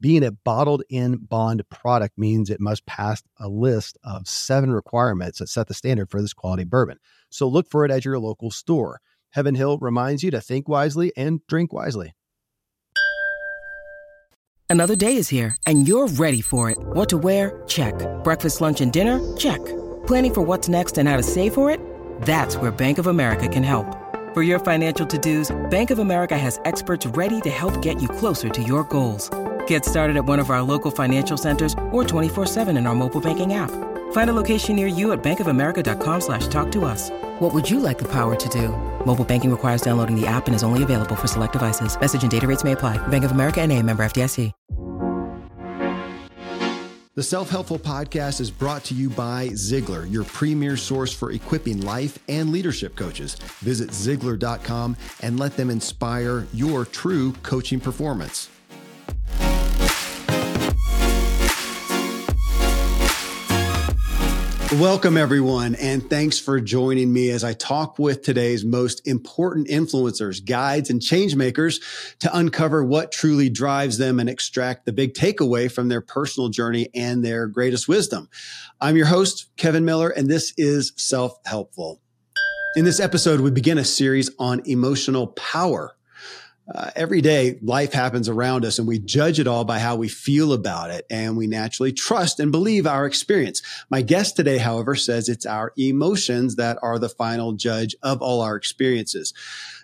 Being a bottled in bond product means it must pass a list of seven requirements that set the standard for this quality bourbon. So look for it at your local store. Heaven Hill reminds you to think wisely and drink wisely. Another day is here and you're ready for it. What to wear? Check. Breakfast, lunch, and dinner? Check. Planning for what's next and how to save for it? That's where Bank of America can help. For your financial to-dos, Bank of America has experts ready to help get you closer to your goals. Get started at one of our local financial centers or 24-7 in our mobile banking app. Find a location near you at bankofamerica.com slash talk to us. What would you like the power to do? Mobile banking requires downloading the app and is only available for select devices. Message and data rates may apply. Bank of America and a member FDIC. The Self Helpful Podcast is brought to you by Ziglar, your premier source for equipping life and leadership coaches. Visit Ziglar.com and let them inspire your true coaching performance. Welcome, everyone, and thanks for joining me as I talk with today's most important influencers, guides, and changemakers to uncover what truly drives them and extract the big takeaway from their personal journey and their greatest wisdom. I'm your host, Kevin Miller, and this is Self Helpful. In this episode, we begin a series on emotional power. Uh, every day life happens around us and we judge it all by how we feel about it and we naturally trust and believe our experience. My guest today, however, says it's our emotions that are the final judge of all our experiences.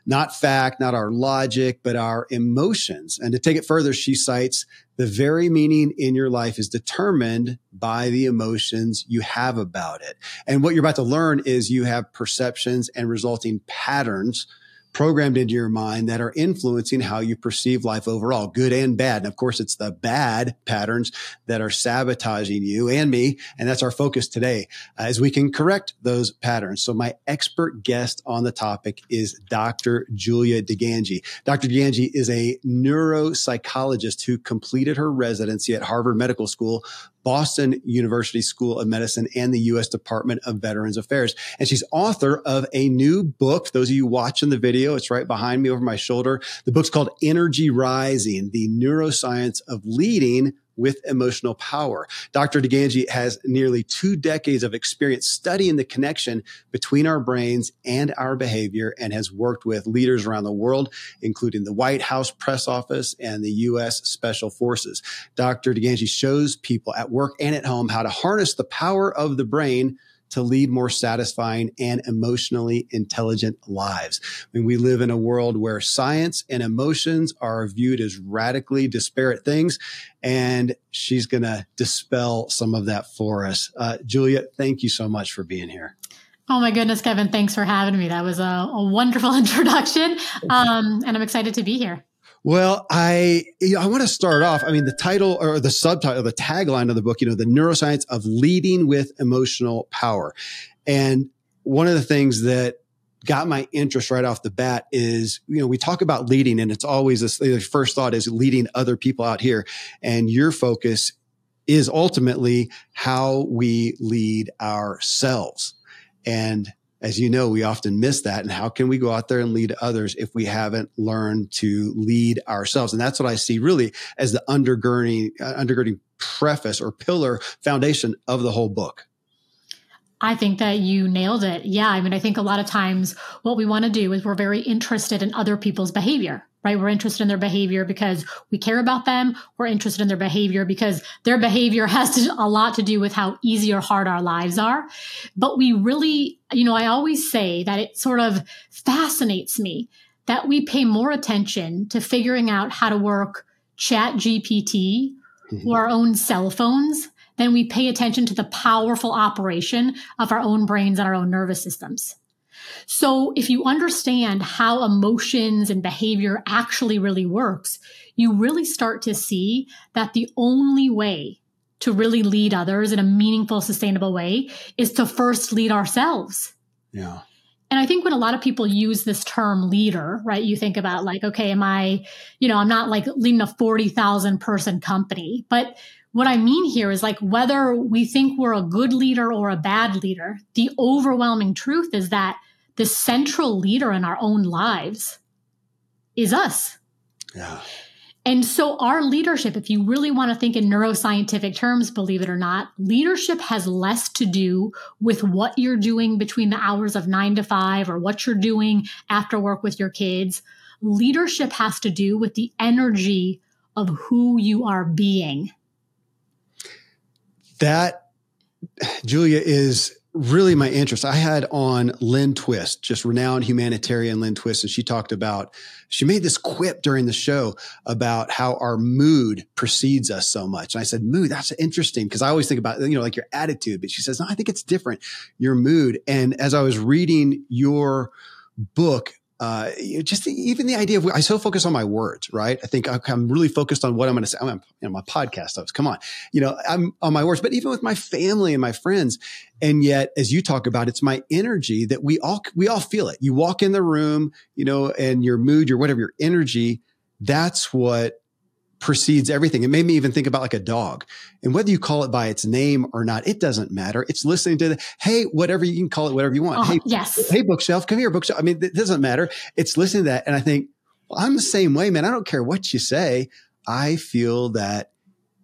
Not fact, not our logic, but our emotions. And to take it further, she cites the very meaning in your life is determined by the emotions you have about it. And what you're about to learn is you have perceptions and resulting patterns programmed into your mind that are influencing how you perceive life overall, good and bad. And of course, it's the bad patterns that are sabotaging you and me. And that's our focus today uh, as we can correct those patterns. So my expert guest on the topic is Dr. Julia DiGangi. Dr. DiGangi is a neuropsychologist who completed her residency at Harvard Medical School Boston University School of Medicine and the U.S. Department of Veterans Affairs. And she's author of a new book. those of you watching the video, it's right behind me over my shoulder. The book's called Energy Rising, the neuroscience of leading with emotional power. Dr. DiGangi has nearly two decades of experience studying the connection between our brains and our behavior and has worked with leaders around the world, including the White House press office and the U.S. Special Forces. Dr. DiGangi shows people at work and at home how to harness the power of the brain to lead more satisfying and emotionally intelligent lives. I mean, we live in a world where science and emotions are viewed as radically disparate things, and she's going to dispel some of that for us. Uh, Julia, thank you so much for being here. Oh my goodness, Kevin, thanks for having me. That was a, a wonderful introduction. Um, and I'm excited to be here. Well, I you know, I want to start off. I mean, the title or the subtitle, the tagline of the book, you know, the neuroscience of leading with emotional power. And one of the things that got my interest right off the bat is, you know, we talk about leading and it's always this, the first thought is leading other people out here. And your focus is ultimately how we lead ourselves. And as you know, we often miss that. And how can we go out there and lead others if we haven't learned to lead ourselves? And that's what I see really as the undergirding, uh, undergirding preface or pillar foundation of the whole book. I think that you nailed it. Yeah. I mean, I think a lot of times what we want to do is we're very interested in other people's behavior right? We're interested in their behavior because we care about them. We're interested in their behavior because their behavior has to, a lot to do with how easy or hard our lives are. But we really, you know, I always say that it sort of fascinates me that we pay more attention to figuring out how to work chat GPT mm-hmm. or our own cell phones than we pay attention to the powerful operation of our own brains and our own nervous systems. So if you understand how emotions and behavior actually really works, you really start to see that the only way to really lead others in a meaningful, sustainable way is to first lead ourselves. Yeah. And I think when a lot of people use this term leader, right, you think about like, okay, am I, you know, I'm not like leading a 40,000 person company. But what I mean here is like whether we think we're a good leader or a bad leader, the overwhelming truth is that the central leader in our own lives is us. Yeah. And so, our leadership, if you really want to think in neuroscientific terms, believe it or not, leadership has less to do with what you're doing between the hours of nine to five or what you're doing after work with your kids. Leadership has to do with the energy of who you are being. That, Julia, is really my interest. I had on Lynn Twist, just renowned humanitarian Lynn Twist, and she talked about, she made this quip during the show about how our mood precedes us so much. And I said, mood, that's interesting because I always think about, you know, like your attitude, but she says, no, I think it's different, your mood. And as I was reading your book, uh, just even the idea of I so focus on my words, right? I think I'm really focused on what I'm going to say. I'm, you know, my podcast host. Come on, you know, I'm on my words, but even with my family and my friends, and yet, as you talk about, it's my energy that we all we all feel it. You walk in the room, you know, and your mood, your whatever, your energy. That's what precedes everything. It made me even think about like a dog. And whether you call it by its name or not, it doesn't matter. It's listening to the, hey, whatever you can call it, whatever you want. Oh, hey, yes. Hey, bookshelf, come here, bookshelf. I mean, it doesn't matter. It's listening to that. And I think, well, I'm the same way, man. I don't care what you say. I feel that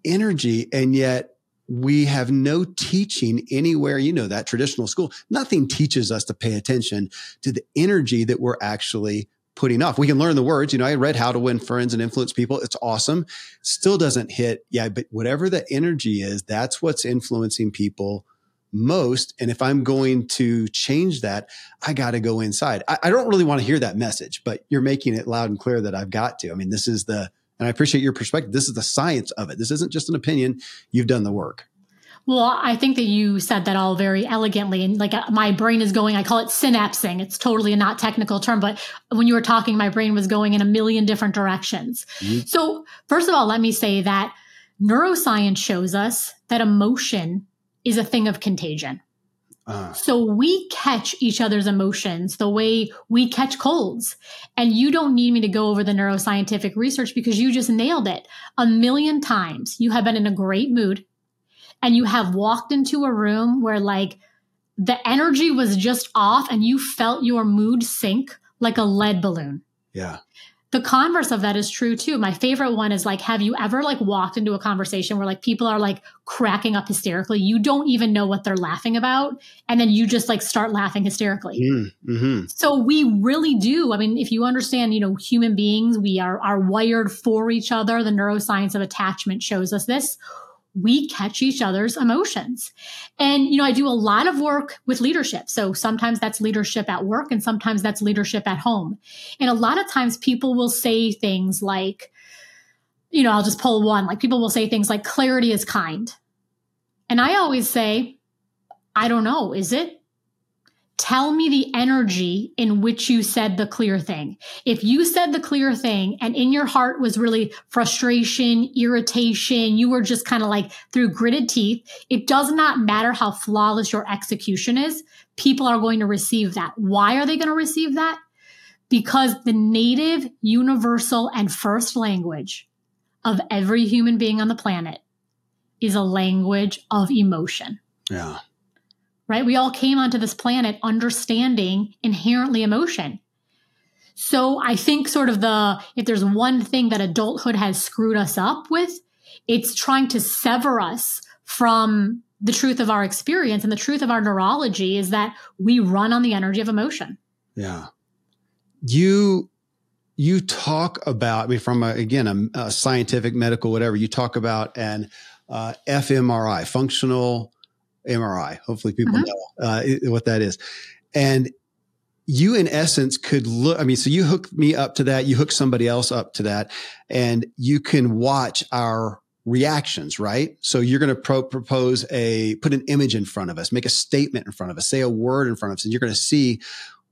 energy. And yet we have no teaching anywhere. You know, that traditional school, nothing teaches us to pay attention to the energy that we're actually putting off. We can learn the words. You know, I read How to Win Friends and Influence People. It's awesome. Still doesn't hit. Yeah, but whatever the energy is, that's what's influencing people most. And if I'm going to change that, I got to go inside. I, I, don't really want to hear that message, but you're making it loud and clear that I've got to. I mean, this is the, and I appreciate your perspective. This is the science of it. This isn't just an opinion. You've done the work. Well, I think that you said that all very elegantly. And like uh, my brain is going, I call it synapsing. It's totally a not technical term, but when you were talking, my brain was going in a million different directions. Mm-hmm. So, first of all, let me say that neuroscience shows us that emotion is a thing of contagion. Uh. So we catch each other's emotions the way we catch colds. And you don't need me to go over the neuroscientific research because you just nailed it. A million times you have been in a great mood and you have walked into a room where like the energy was just off and you felt your mood sink like a lead balloon. Yeah. The converse of that is true too. My favorite one is like, have you ever like walked into a conversation where like people are like cracking up hysterically? You don't even know what they're laughing about. And then you just like start laughing hysterically. Mm, mm-hmm. So we really do. I mean, if you understand, you know, human beings, we are, are wired for each other. The neuroscience of attachment shows us this we catch each other's emotions. And, you know, I do a lot of work with leadership. So sometimes that's leadership at work and sometimes that's leadership at home. And a lot of times people will say things like, you know, I'll just pull one, like people will say things like clarity is kind. And I always say, I don't know, is it? Tell me the energy in which you said the clear thing. If you said the clear thing and in your heart was really frustration, irritation, you were just kind of like through gritted teeth, it does not matter how flawless your execution is. People are going to receive that. Why are they going to receive that? Because the native, universal, and first language of every human being on the planet is a language of emotion. Yeah right? We all came onto this planet understanding inherently emotion. So I think sort of the, if there's one thing that adulthood has screwed us up with, it's trying to sever us from the truth of our experience. And the truth of our neurology is that we run on the energy of emotion. Yeah. You you talk about, I mean, from a, again, a, a, scientific, medical, whatever, you talk about an uh, fMRI, functional MRI. Hopefully people mm-hmm. know uh, what that is. And you in essence could look, I mean, so you hook me up to that, you hook somebody else up to that, and you can watch our reactions, right? So you're going to pro- propose a, put an image in front of us, make a statement in front of us, say a word in front of us, and you're going to see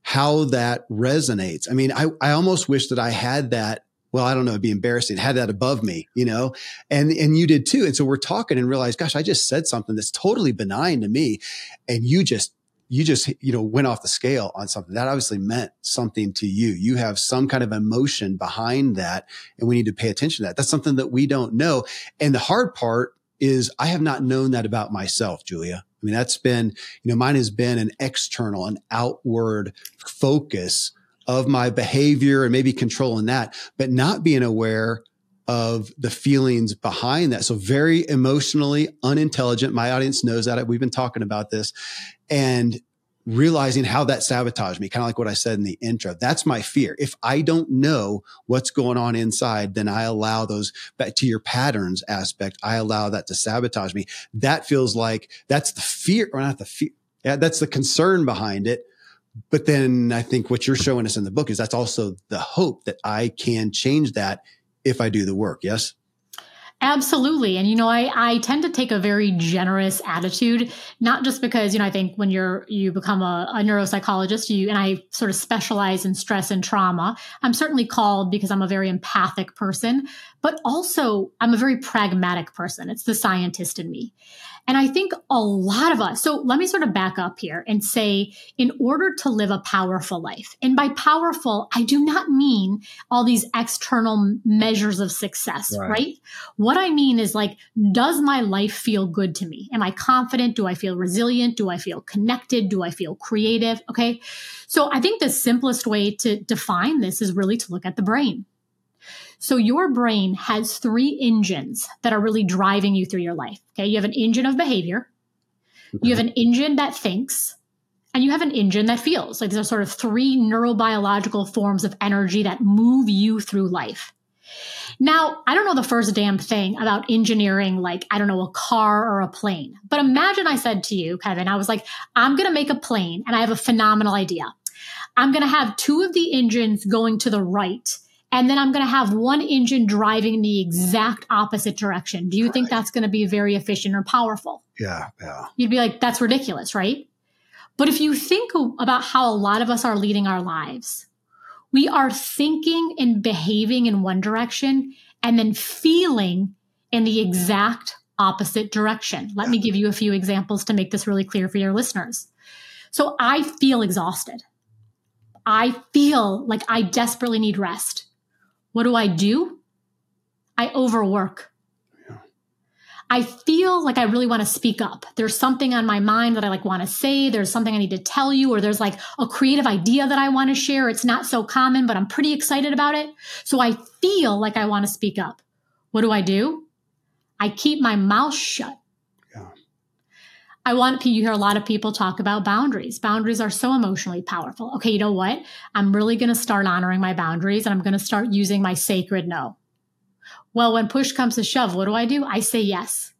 how that resonates. I mean, I, I almost wish that I had that. Well, I don't know, it'd be embarrassing. Had that above me, you know, and, and you did too. And so we're talking and realize, gosh, I just said something that's totally benign to me. And you just, you just, you know, went off the scale on something that obviously meant something to you. You have some kind of emotion behind that and we need to pay attention to that. That's something that we don't know. And the hard part is I have not known that about myself, Julia. I mean, that's been, you know, mine has been an external, an outward focus of my behavior and maybe controlling that, but not being aware of the feelings behind that. So very emotionally unintelligent. My audience knows that we've been talking about this and realizing how that sabotaged me, kind of like what I said in the intro. That's my fear. If I don't know what's going on inside, then I allow those back to your patterns aspect. I allow that to sabotage me. That feels like that's the fear or not the fear. Yeah, that's the concern behind it. But then I think what you're showing us in the book is that's also the hope that I can change that if I do the work. Yes. Absolutely. And, you know, I, I tend to take a very generous attitude, not just because, you know, I think when you're, you become a, a, neuropsychologist, you, and I sort of specialize in stress and trauma. I'm certainly called because I'm a very empathic person, but also I'm a very pragmatic person. It's the scientist in me. And I think a lot of us, so let me sort of back up here and say, in order to live a powerful life, and by powerful, I do not mean all these external measures of success, right? right? What I mean is like, does my life feel good to me? Am I confident? Do I feel resilient? Do I feel connected? Do I feel creative? Okay. So I think the simplest way to define this is really to look at the brain. So your brain has three engines that are really driving you through your life. Okay. You have an engine of behavior. You have an engine that thinks and you have an engine that feels like there's a sort of three neurobiological forms of energy that move you through life. Now, I don't know the first damn thing about engineering, like, I don't know, a car or a plane. But imagine I said to you, Kevin, I was like, I'm going to make a plane and I have a phenomenal idea. I'm going to have two of the engines going to the right and then I'm going to have one engine driving in the exact opposite direction. Do you right. think that's going to be very efficient or powerful? Yeah, yeah. You'd be like, that's ridiculous, right? But if you think about how a lot of us are leading our lives, we are thinking and behaving in one direction and then feeling in the exact opposite direction. Let yeah. me give you a few examples to make this really clear for your listeners. So I feel exhausted. I feel like I desperately need rest. What do I do? I overwork. I feel like I really want to speak up. There's something on my mind that I like want to say. There's something I need to tell you, or there's like a creative idea that I want to share. It's not so common, but I'm pretty excited about it. So I feel like I want to speak up. What do I do? I keep my mouth shut. I want you hear a lot of people talk about boundaries. Boundaries are so emotionally powerful. Okay, you know what? I'm really going to start honoring my boundaries and I'm going to start using my sacred no. Well, when push comes to shove, what do I do? I say yes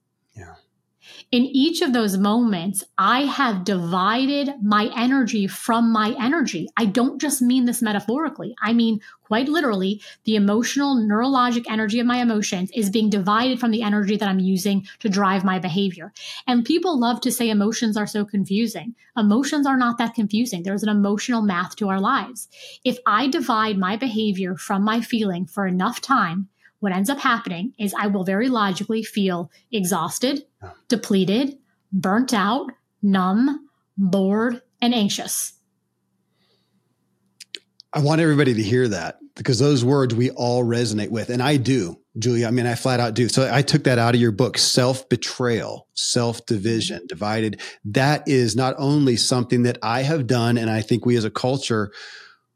in each of those moments, I have divided my energy from my energy. I don't just mean this metaphorically. I mean, quite literally, the emotional, neurologic energy of my emotions is being divided from the energy that I'm using to drive my behavior. And people love to say emotions are so confusing. Emotions are not that confusing. There's an emotional math to our lives. If I divide my behavior from my feeling for enough time, what ends up happening is I will very logically feel exhausted, depleted, burnt out, numb, bored, and anxious. I want everybody to hear that because those words we all resonate with. And I do, Julia. I mean, I flat out do. So I took that out of your book self betrayal, self division, divided. That is not only something that I have done, and I think we as a culture,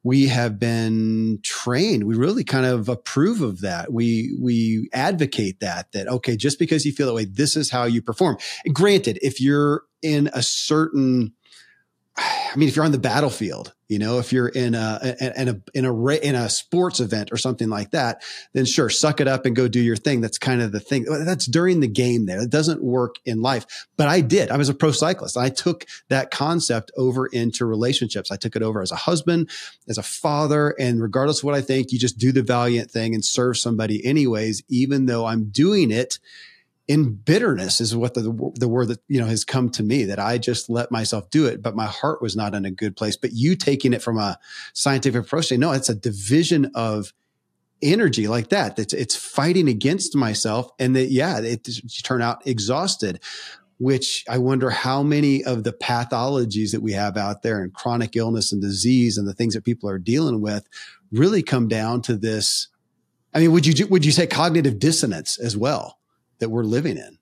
we have been trained. We really kind of approve of that. We, we advocate that, that, okay, just because you feel that way, this is how you perform. Granted, if you're in a certain, I mean, if you're on the battlefield, you know, if you're in a, in a, in a, in a sports event or something like that, then sure, suck it up and go do your thing. That's kind of the thing. That's during the game there. It doesn't work in life, but I did. I was a pro cyclist. I took that concept over into relationships. I took it over as a husband, as a father. And regardless of what I think, you just do the valiant thing and serve somebody anyways, even though I'm doing it in bitterness is what the, the word that you know has come to me that I just let myself do it, but my heart was not in a good place. But you taking it from a scientific approach, saying no, it's a division of energy like that. It's it's fighting against myself, and that yeah, it turn out exhausted. Which I wonder how many of the pathologies that we have out there and chronic illness and disease and the things that people are dealing with really come down to this. I mean, would you would you say cognitive dissonance as well? That we're living in.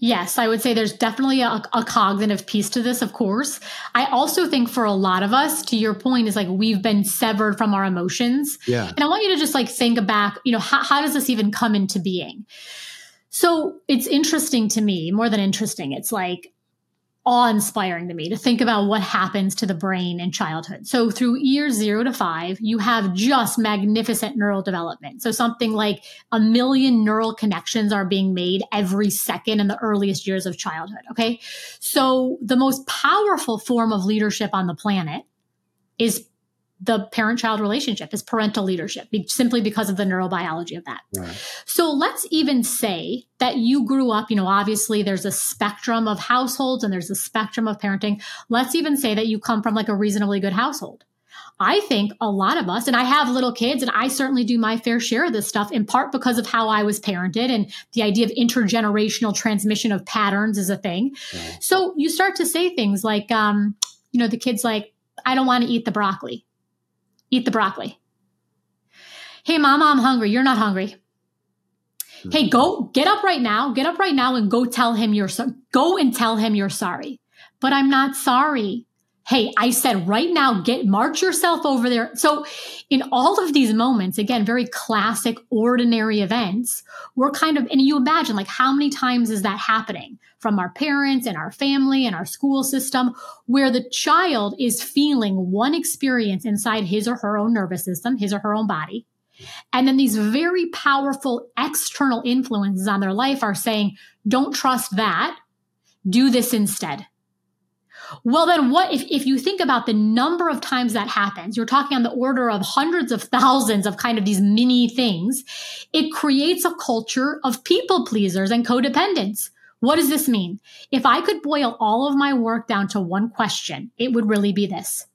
Yes, I would say there's definitely a, a, cognitive piece to this, of course. I also think for a lot of us, to your point, is like we've been severed from our emotions. Yeah. And I want you to just like think back, you know, how, how does this even come into being? So it's interesting to me, more than interesting. It's like awe inspiring to me to think about what happens to the brain in childhood. So through years zero to five, you have just magnificent neural development. So something like a million neural connections are being made every second in the earliest years of childhood. Okay. So the most powerful form of leadership on the planet is the parent child relationship is parental leadership simply because of the neurobiology of that. Right. So let's even say that you grew up, you know, obviously there's a spectrum of households and there's a spectrum of parenting. Let's even say that you come from like a reasonably good household. I think a lot of us, and I have little kids, and I certainly do my fair share of this stuff in part because of how I was parented and the idea of intergenerational transmission of patterns is a thing. Right. So you start to say things like, um, you know, the kid's like, I don't want to eat the broccoli eat the broccoli. Hey, mama, I'm hungry. You're not hungry. Hmm. Hey, go get up right now. Get up right now and go tell him you're so, go and tell him you're sorry. But I'm not sorry. Hey, I said right now, get march yourself over there. So in all of these moments, again, very classic, ordinary events, we're kind of, and you imagine like how many times is that happening from our parents and our family and our school system where the child is feeling one experience inside his or her own nervous system, his or her own body. And then these very powerful external influences on their life are saying, don't trust that. Do this instead. Well, then what if, if you think about the number of times that happens, you're talking on the order of hundreds of thousands of kind of these mini things. It creates a culture of people pleasers and codependents. What does this mean? If I could boil all of my work down to one question, it would really be this.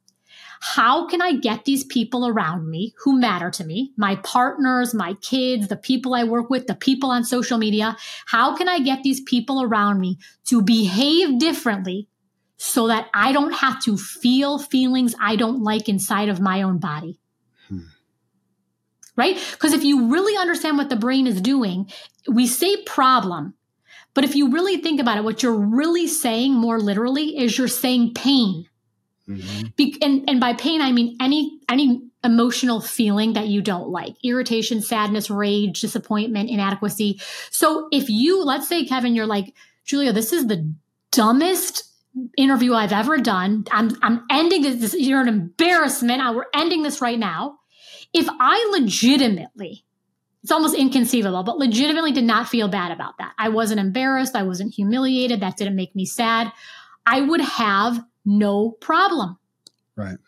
How can I get these people around me who matter to me, my partners, my kids, the people I work with, the people on social media? How can I get these people around me to behave differently so that I don't have to feel feelings I don't like inside of my own body. Hmm. Right? Because if you really understand what the brain is doing, we say problem, but if you really think about it, what you're really saying more literally is you're saying pain. Mm-hmm. Be- and, and by pain, I mean any any emotional feeling that you don't like irritation, sadness, rage, disappointment, inadequacy. So if you, let's say, Kevin, you're like, Julia, this is the dumbest interview I've ever done. I'm, I'm ending this. You're an embarrassment. I, we're ending this right now. If I legitimately, it's almost inconceivable, but legitimately did not feel bad about that. I wasn't embarrassed. I wasn't humiliated. That didn't make me sad. I would have no problem. Right.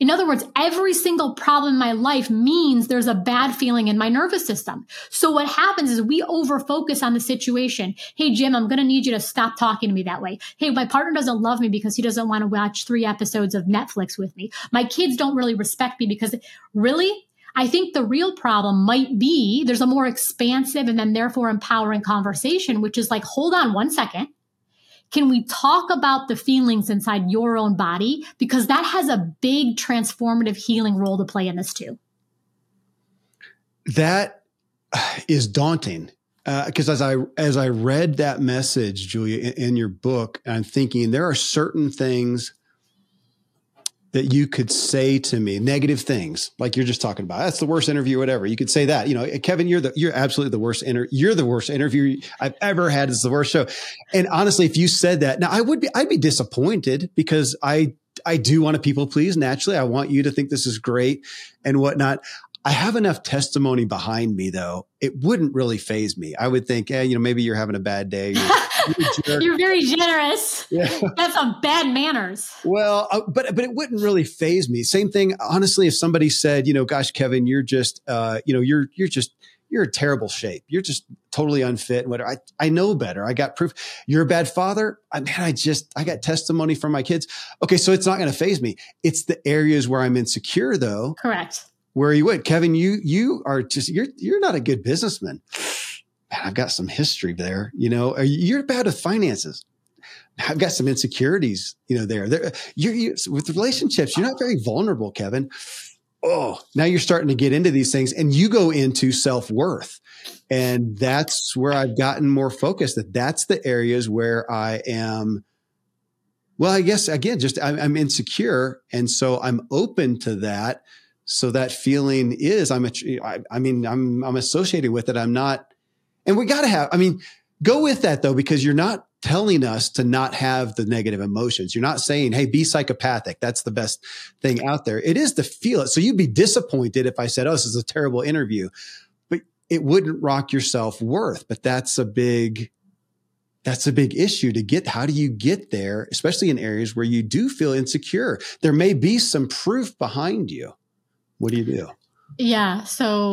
In other words, every single problem in my life means there's a bad feeling in my nervous system. So what happens is we overfocus on the situation. Hey, Jim, I'm going to need you to stop talking to me that way. Hey, my partner doesn't love me because he doesn't want to watch three episodes of Netflix with me. My kids don't really respect me because really, I think the real problem might be there's a more expansive and then therefore empowering conversation, which is like, hold on one second. Can we talk about the feelings inside your own body? Because that has a big transformative healing role to play in this too. That is daunting because uh, as I as I read that message, Julia, in, in your book, I'm thinking there are certain things that you could say to me negative things like you're just talking about that's the worst interview whatever. You could say that you know kevin you're the you're absolutely the worst inter you're the worst interview i've ever had. It's the worst show. And honestly if you said that now i would be i'd be disappointed because i i do want to people please naturally. I want you to think this is great and whatnot I have enough testimony behind me, though. It wouldn't really faze me. I would think, eh, you know, maybe you're having a bad day. You're, you're very generous. Yeah. That's some bad manners. Well, uh, but but it wouldn't really faze me. Same thing, honestly. If somebody said, you know, gosh, Kevin, you're just, uh, you know, you're you're just you're in terrible shape. You're just totally unfit and whatever. I, I know better. I got proof. You're a bad father. I mean, I just, I got testimony from my kids. Okay. So it's not going to faze me. It's the areas where I'm insecure though. Correct where you would. Kevin, you you are just you're you're not a good businessman. Man, I've got some history there. You know, you're bad with finances. I've got some insecurities. You know, there. There, you're, you with relationships. You're not very vulnerable, Kevin. Oh, now you're starting to get into these things, and you go into self worth, and that's where I've gotten more focused. That that's the areas where I am. Well, I guess again, just I'm, I'm insecure, and so I'm open to that so that feeling is I'm a, I, I mean I'm I'm associated with it. I'm not, and we got to have. I mean, go with that though because you're not telling us to not have the negative emotions. You're not saying, "Hey, be psychopathic." That's the best thing out there. It is to feel it. So you'd be disappointed if I said, "Oh, this is a terrible interview," but it wouldn't rock your self worth. But that's a big that's a big issue to get. How do you get there, especially in areas where you do feel insecure? There may be some proof behind you. What do you do? Yeah. So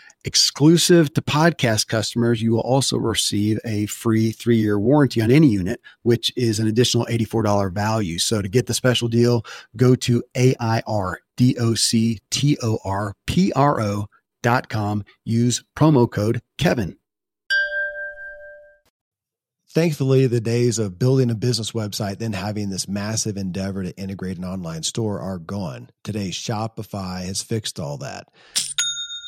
Exclusive to podcast customers, you will also receive a free three year warranty on any unit, which is an additional $84 value. So to get the special deal, go to A-I-R-D-O-C-T-O-R-P-R-O dot com. Use promo code Kevin. Thankfully, the days of building a business website, then having this massive endeavor to integrate an online store are gone. Today, Shopify has fixed all that.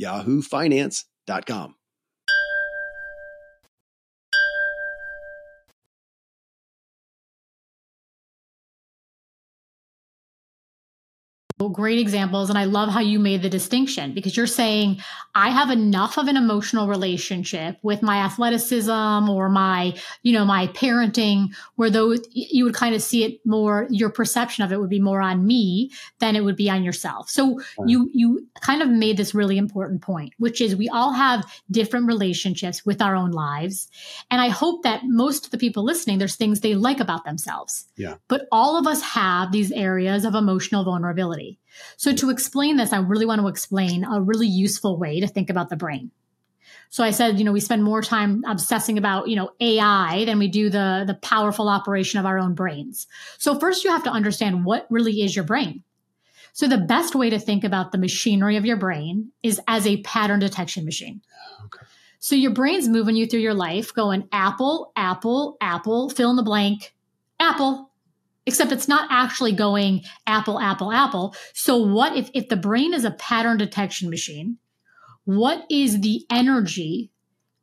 yahoofinance.com. great examples and i love how you made the distinction because you're saying i have enough of an emotional relationship with my athleticism or my you know my parenting where those you would kind of see it more your perception of it would be more on me than it would be on yourself. So you you kind of made this really important point which is we all have different relationships with our own lives and i hope that most of the people listening there's things they like about themselves. Yeah. But all of us have these areas of emotional vulnerability so, to explain this, I really want to explain a really useful way to think about the brain. So I said, you know, we spend more time obsessing about, you know, AI than we do the the powerful operation of our own brains. So first you have to understand what really is your brain. So the best way to think about the machinery of your brain is as a pattern detection machine. Okay. So your brain's moving you through your life going apple, apple, apple, fill in the blank, apple, except it's not actually going apple, apple, apple. So what if, if the brain is a pattern detection machine? What is the energy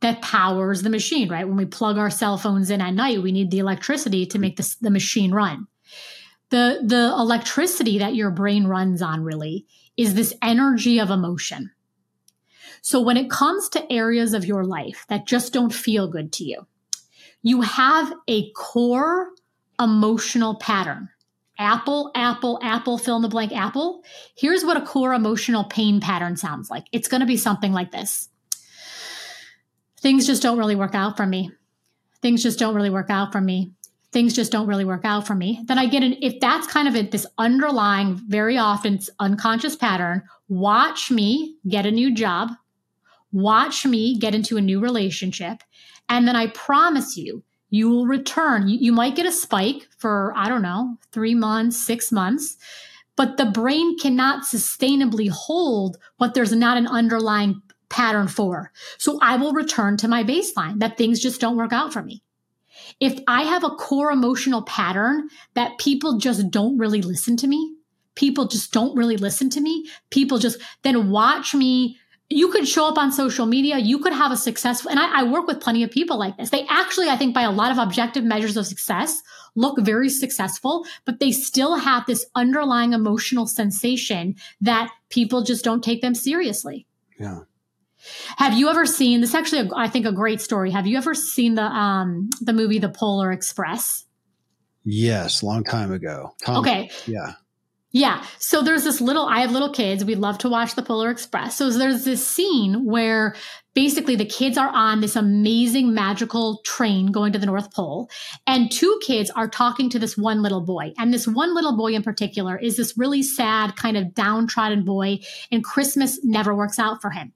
that powers the machine, right? When we plug our cell phones in at night, we need the electricity to make the, the machine run. The, the electricity that your brain runs on really is this energy of emotion. So when it comes to areas of your life that just don't feel good to you, you have a core emotional pattern. Apple, apple, apple, fill in the blank, apple. Here's what a core emotional pain pattern sounds like. It's going to be something like this. Things just don't really work out for me. Things just don't really work out for me. Things just don't really work out for me. Then I get an, if that's kind of a, this underlying, very often unconscious pattern, watch me get a new job, watch me get into a new relationship. And then I promise you, you will return. You, you might get a spike for, I don't know, three months, six months, but the brain cannot sustainably hold what there's not an underlying pattern for. So I will return to my baseline that things just don't work out for me. If I have a core emotional pattern that people just don't really listen to me, people just don't really listen to me, people just then watch me you could show up on social media, you could have a successful, and I, I, work with plenty of people like this. They actually, I think, by a lot of objective measures of success, look very successful, but they still have this underlying emotional sensation that people just don't take them seriously. Yeah. Have you ever seen this? Actually, a, I think a great story. Have you ever seen the um the movie The Polar Express? Yes, long time ago. okay. Yeah. Yeah. So there's this little, I have little kids. We love to watch the Polar Express. So there's this scene where basically the kids are on this amazing magical train going to the North Pole. And two kids are talking to this one little boy. And this one little boy in particular is this really sad, kind of downtrodden boy. And Christmas never works out for him.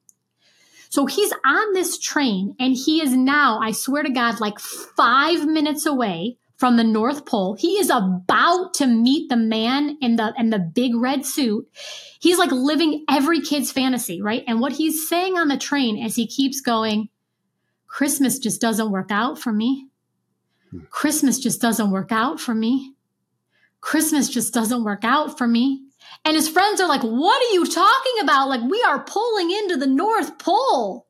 So he's on this train and he is now, I swear to God, like five minutes away from the North Pole. He is about to meet the man in the in the big red suit. He's like living every kid's fantasy, right? And what he's saying on the train as he keeps going, Christmas just doesn't work out for me. Christmas just doesn't work out for me. Christmas just doesn't work out for me. And his friends are like, What are you talking about? Like, we are pulling into the North Pole.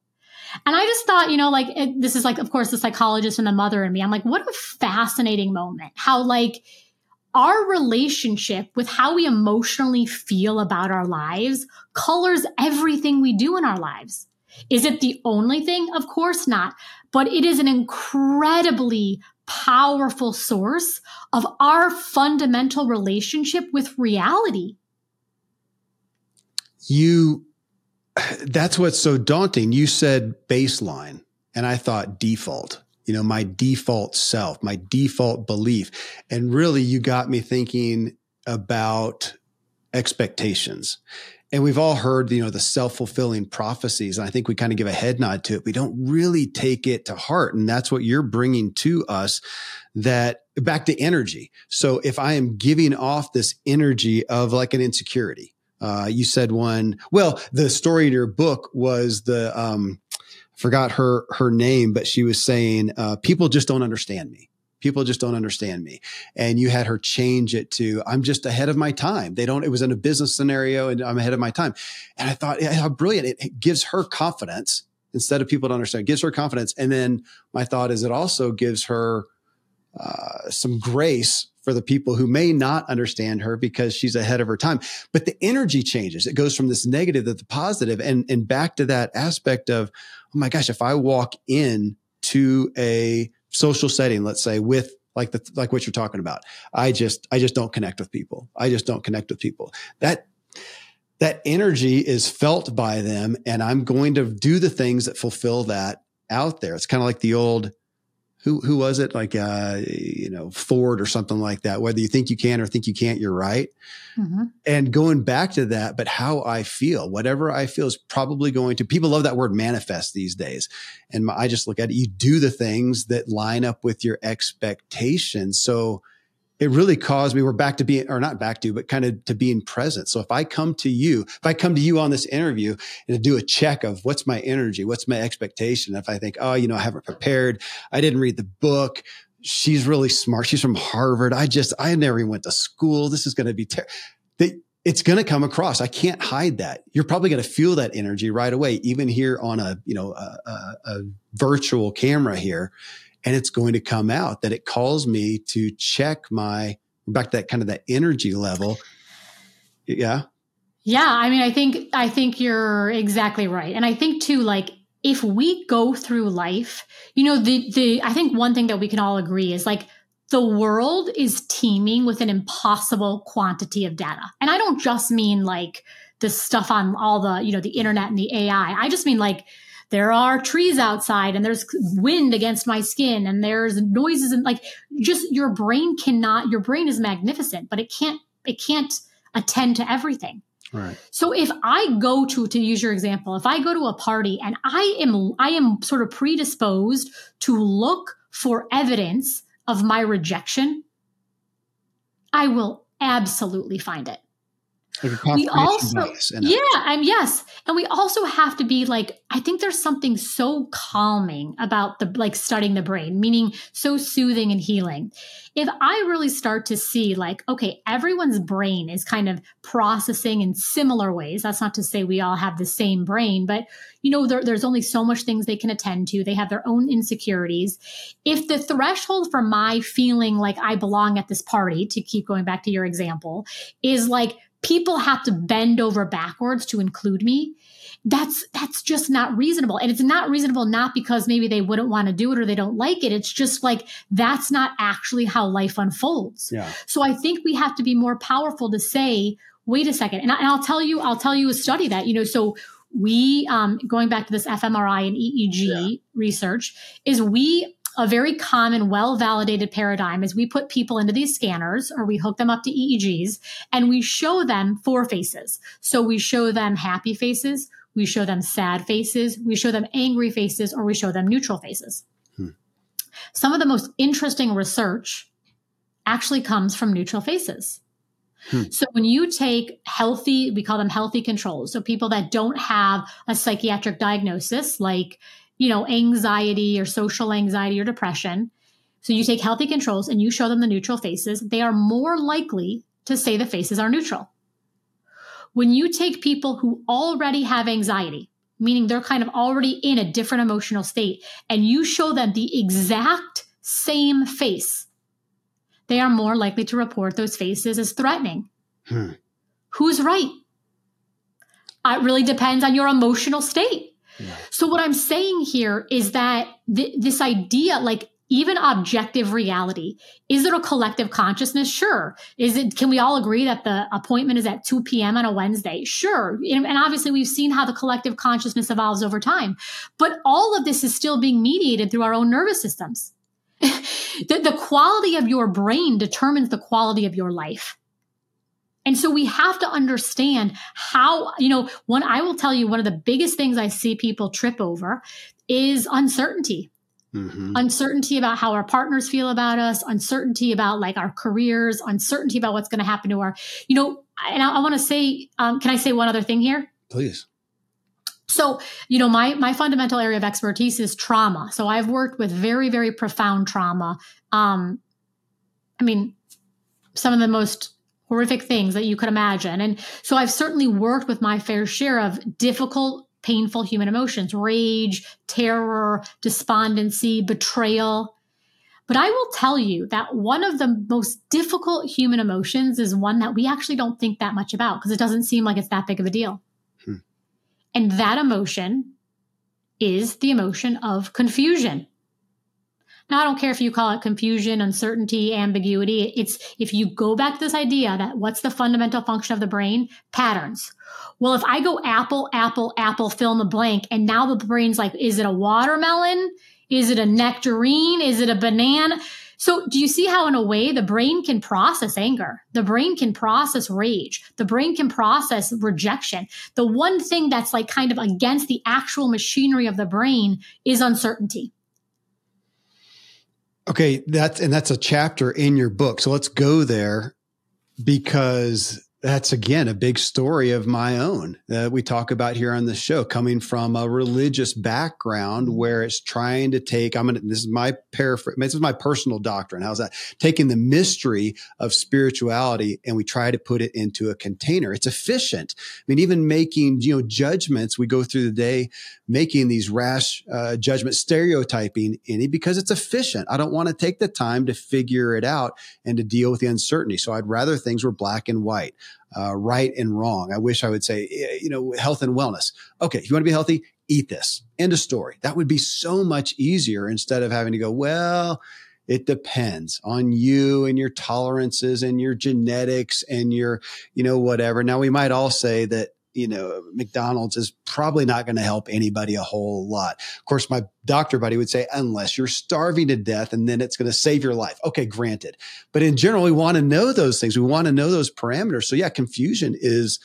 And I just thought, you know, like it, this is like, of course, the psychologist and the mother in me. I'm like, what a fascinating moment. How like our relationship with how we emotionally feel about our lives colors everything we do in our lives. Is it the only thing? Of course not. But it is an incredibly powerful source of our fundamental relationship with reality. You that's what's so daunting. You said baseline, and I thought default. You know, my default self, my default belief. And really, you got me thinking about expectations. And we've all heard, you know, the self-fulfilling prophecies. And I think we kind of give a head nod to it. We don't really take it to heart. And that's what you're bringing to us that back to energy. So if I am giving off this energy of like an insecurity, uh, you said one, well, the story in your book was the, um, forgot her, her name, but she was saying, uh, people just don't understand me. People just don't understand me. And you had her change it to, I'm just ahead of my time. They don't, it was in a business scenario and I'm ahead of my time. And I thought, yeah, how brilliant. It, it gives her confidence instead of people to understand, it gives her confidence. And then my thought is it also gives her uh, some grace for the people who may not understand her because she's ahead of her time. But the energy changes. It goes from this negative to the positive and, and back to that aspect of, oh my gosh, if I walk in to a social setting, let's say with like the, like what you're talking about, I just, I just don't connect with people. I just don't connect with people. That, that energy is felt by them and I'm going to do the things that fulfill that out there. It's kind of like the old, who who was it? Like uh you know ford or something like that whether you think you can or think you can't you're right. Mm-hmm. and going back to that but how i feel whatever i feel is probably going to people love that word manifest these days. And my, i just look at it you do the things that line up with your expectations. So it really caused me, we're back to being, or not back to, but kind of to being present. So if I come to you, if I come to you on this interview and do a check of what's my energy, what's my expectation, if I think, oh, you know, I haven't prepared, I didn't read the book, she's really smart, she's from Harvard, I just, I never even went to school, this is going to be terrible. It's going to come across. I can't hide that. You're probably going to feel that energy right away, even here on a, you know, a, a, a virtual camera here and it's going to come out that it calls me to check my back to that kind of that energy level. Yeah. Yeah, I mean I think I think you're exactly right. And I think too like if we go through life, you know the the I think one thing that we can all agree is like the world is teeming with an impossible quantity of data. And I don't just mean like the stuff on all the, you know, the internet and the AI. I just mean like there are trees outside and there's wind against my skin and there's noises and like just your brain cannot your brain is magnificent but it can't it can't attend to everything Right. So if I go to to use your example, if I go to a party and I am I am sort of predisposed to look for evidence of my rejection, I will absolutely find it. Like we also, yeah, and yes, and we also have to be like, I think there's something so calming about the like studying the brain, meaning so soothing and healing. If I really start to see like, okay, everyone's brain is kind of processing in similar ways. That's not to say we all have the same brain, but you know, there, there's only so much things they can attend to. They have their own insecurities. If the threshold for my feeling like I belong at this party, to keep going back to your example, is like people have to bend over backwards to include me that's that's just not reasonable and it's not reasonable not because maybe they wouldn't want to do it or they don't like it it's just like that's not actually how life unfolds yeah. so i think we have to be more powerful to say wait a second and, I, will tell you i'll tell you a study that you know so we um, going back to this fmri and eeg yeah. research is we a very common, well validated paradigm is we put people into these scanners or we hook them up to EEGs and we show them four faces. So we show them happy faces, we show them sad faces, we show them angry faces, or we show them neutral faces. Hmm. Some of the most interesting research actually comes from neutral faces. Hmm. So when you take healthy, we call them healthy controls. So people that don't have a psychiatric diagnosis, like you know, anxiety or social anxiety or depression. So you take healthy controls and you show them the neutral faces, they are more likely to say the faces are neutral. When you take people who already have anxiety, meaning they're kind of already in a different emotional state, and you show them the exact same face, they are more likely to report those faces as threatening. Hmm. Who's right? It really depends on your emotional state. So what I'm saying here is that th- this idea, like even objective reality. Is it a collective consciousness? Sure. Is it, can we all agree that the appointment is at 2 p.m. on a Wednesday? Sure. And obviously we've seen how the collective consciousness evolves over time. But all of this is still being mediated through our own nervous systems. the, the quality of your brain determines the quality of your life. And so we have to understand how, you know, one, I will tell you one of the biggest things I see people trip over is uncertainty. Mm-hmm. Uncertainty about how our partners feel about us, uncertainty about like our careers, uncertainty about what's going to happen to our, you know, and I, I want to say, um, can I say one other thing here? Please. So, you know, my my fundamental area of expertise is trauma. So I've worked with very, very profound trauma. Um, I mean, some of the most horrific things that you could imagine. And so I've certainly worked with my fair share of difficult painful human emotions rage, terror, despondency, betrayal. But I will tell you that one of the most difficult human emotions is one that we actually don't think that much about because it doesn't seem like it's that big of a deal. Hmm. And that emotion is the emotion of confusion. Now, I don't care if you call it confusion, uncertainty, ambiguity. It's if you go back to this idea that what's the fundamental function of the brain? Patterns. Well, if I go apple, apple, apple, fill in the blank, and now the brain's like, is it a watermelon? Is it a nectarine? Is it a banana? So, do you see how, in a way, the brain can process anger? The brain can process rage. The brain can process rejection. The one thing that's like kind of against the actual machinery of the brain is uncertainty. Okay, that's and that's a chapter in your book. So let's go there because that's again a big story of my own that we talk about here on the show coming from a religious background where it's trying to take i'm gonna this is my paraphrase this is my personal doctrine. How's that? Taking the mystery of spirituality and we try to put it into a container. It's efficient. I mean even making you know judgments we go through the day making these rash uh, judgments stereotyping any because it's efficient. I don't want to take the time to figure it out and to deal with the uncertainty. So i'd rather things were black and white uh, right and wrong. I wish I would say, eh, you know, health and wellness. Okay, if you want to be healthy, eat this. End of story. That would be so much easier instead of having to go, well, it depends on you and your tolerances and your genetics and your, you know, whatever. Now we might all say that you know, McDonald's is probably not going to help anybody a whole lot. Of course, my doctor buddy would say, unless you're starving to death and then it's going to save your life. Okay, granted. But in general, we want to know those things. We want to know those parameters. So yeah, confusion is,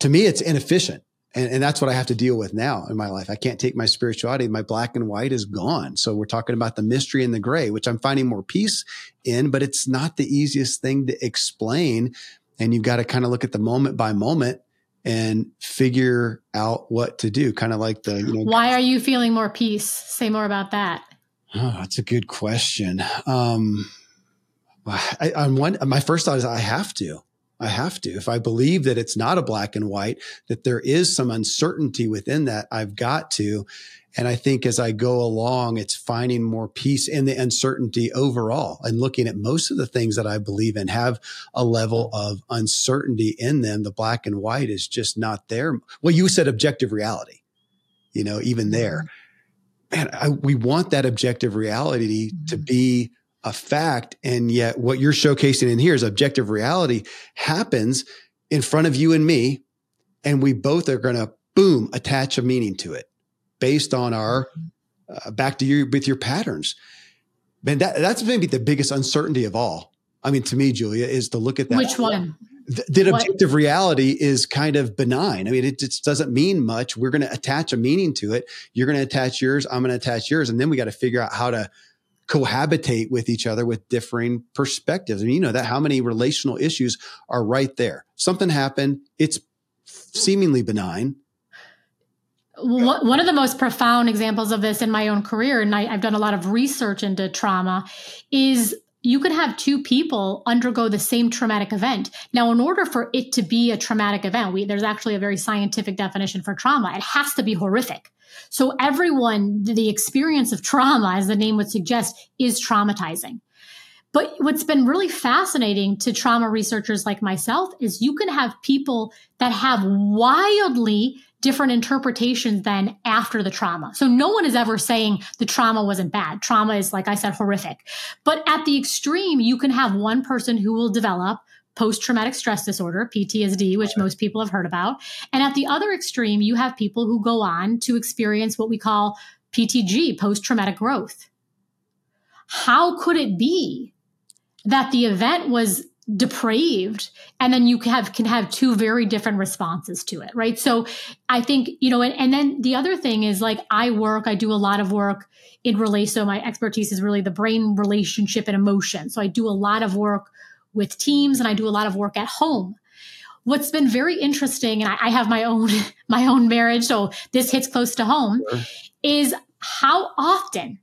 to me, it's inefficient. And, and that's what I have to deal with now in my life. I can't take my spirituality. My black and white is gone. So we're talking about the mystery and the gray, which I'm finding more peace in, but it's not the easiest thing to explain. And you've got to kind of look at the moment by moment and figure out what to do. Kind of like the, you know, why are you feeling more peace? Say more about that. Oh, that's a good question. Um, I, on one, my first thought is I have to. I have to. If I believe that it's not a black and white, that there is some uncertainty within that, I've got to. And I think as I go along, it's finding more peace in the uncertainty overall and looking at most of the things that I believe in have a level of uncertainty in them. The black and white is just not there. Well, you said objective reality, you know, even there. Man, I, we want that objective reality to mm-hmm. be a fact. And yet what you're showcasing in here is objective reality happens in front of you and me. And we both are going to boom, attach a meaning to it based on our uh, back to you with your patterns. Man, that, that's maybe the biggest uncertainty of all. I mean, to me, Julia, is to look at that. Which one? that objective what? reality is kind of benign. I mean, it just doesn't mean much. We're going to attach a meaning to it. You're going to attach yours. I'm going to attach yours. And then we got to figure out how to cohabitate with each other with differing perspectives. I mean, you know that how many relational issues are right there. Something happened. It's seemingly benign one of the most profound examples of this in my own career, and I, have done a lot of research into trauma, is you could have two people undergo the same traumatic event. Now, in order for it to be a traumatic event, we, there's actually a very scientific definition for trauma. It has to be horrific. So, everyone, the experience of trauma, as the name would suggest, is traumatizing. But what's been really fascinating to trauma researchers like myself is you can have people that have wildly different interpretations than after the trauma. So no one is ever saying the trauma wasn't bad. Trauma is, like I said, horrific. But at the extreme, you can have one person who will develop post traumatic stress disorder, PTSD, which most people have heard about. And at the other extreme, you have people who go on to experience what we call PTG, post traumatic growth. How could it be that the event was depraved and then you have can have two very different responses to it right? So i think you know and, and then the other thing is like i work i do a lot of work in relation so my expertise is really the brain relationship and emotion. So i do a lot of work with teams and i do a lot of work at home. What's been very interesting and I, I have my own my own marriage so this hits close to home sure. is how often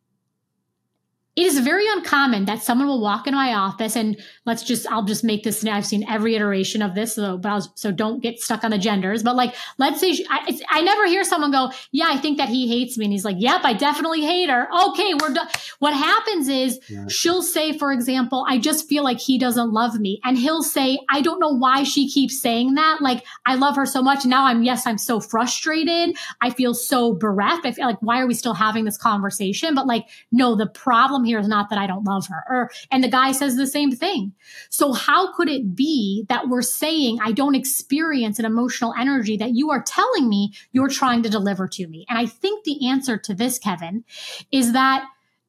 it is very uncommon that someone will walk into my office and let's just i'll just make this i've seen every iteration of this so but was, so don't get stuck on the genders but like let's say she, I, I never hear someone go yeah i think that he hates me and he's like yep i definitely hate her. Okay we're done. What happens is yeah. she'll say for example i just feel like he doesn't love me and he'll say i don't know why she keeps saying that like i love her so much now i'm yes i'm so frustrated i feel so bereft i feel like why are we still having this conversation? But like no the problem here is not that i don't love her or and the guy says the same thing so how could it be that we're saying I don't experience an emotional energy that you are telling me you're trying to deliver to me? And I think the answer to this, Kevin, is that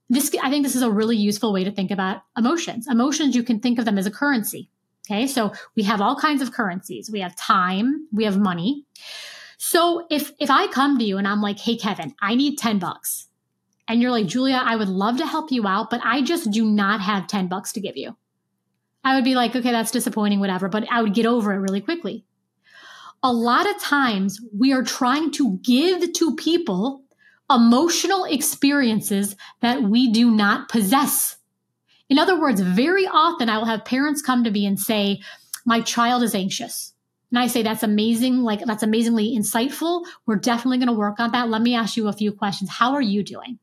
this, I think this is a really useful way to think about emotions. Emotions, you can think of them as a currency. Okay. So we have all kinds of currencies. We have time, we have money. So if, if I come to you and I'm like, Hey, Kevin, I need 10 bucks. And you're like, Julia, I would love to help you out, but I just do not have 10 bucks to give you. I would be like, okay, that's disappointing, whatever, but I would get over it really quickly. A lot of times we are trying to give to people emotional experiences that we do not possess. In other words, very often I will have parents come to me and say, my child is anxious. And I say, that's amazing. Like, that's amazingly insightful. We're definitely going to work on that. Let me ask you a few questions. How are you doing?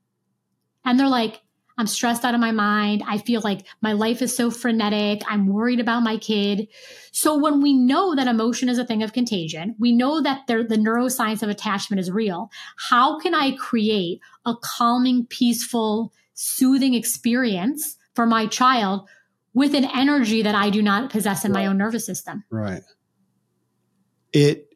And they're like, I'm stressed out of my mind. I feel like my life is so frenetic. I'm worried about my kid. So when we know that emotion is a thing of contagion, we know that the neuroscience of attachment is real. How can I create a calming, peaceful, soothing experience for my child with an energy that I do not possess in right. my own nervous system? Right. It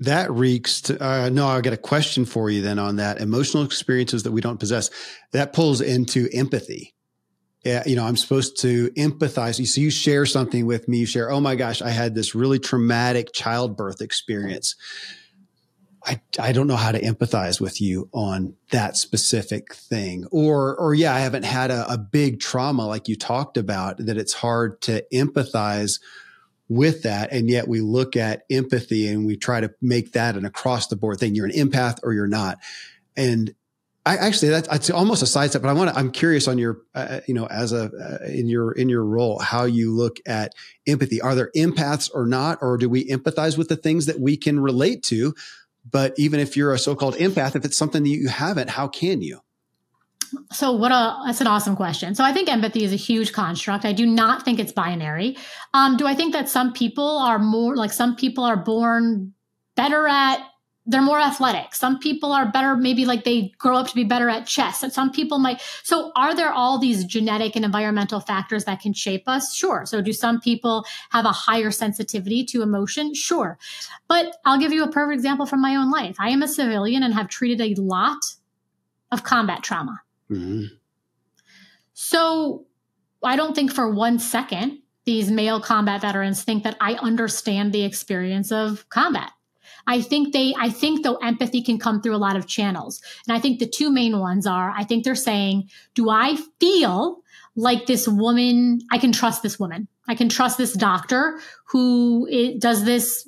that reeks to, uh, no, I got a question for you then on that emotional experiences that we don't possess. That pulls into empathy. Yeah, you know, I'm supposed to empathize. You. So you share something with me, you share, oh my gosh, I had this really traumatic childbirth experience. I, I don't know how to empathize with you on that specific thing. Or, or yeah, I haven't had a, a big trauma like you talked about that it's hard to empathize with that. And yet we look at empathy and we try to make that an across the board thing. You're an empath or you're not. And I actually, that's, that's almost a sidestep, but I want to, I'm curious on your, uh, you know, as a, uh, in your, in your role, how you look at empathy. Are there empaths or not? Or do we empathize with the things that we can relate to? But even if you're a so-called empath, if it's something that you haven't, how can you? So what a that's an awesome question. So i think empathy is a huge construct. I do not think it's binary. Um, do i think that some people are more like some people are born better at they're more athletic. Some people are better maybe like they grow up to be better at chess. And some people might so are there all these genetic and environmental factors that can shape us? Sure. So do some people have a higher sensitivity to emotion? Sure. But i'll give you a perfect example from my own life. I am a civilian and have treated a lot of combat trauma Mm-hmm. So I don't think for one second these male combat veterans think that I understand the experience of combat. I think they, I think though empathy can come through a lot of channels. And I think the two main ones are, I think they're saying, do I feel like this woman, I can trust this woman. I can trust this doctor who it, does this,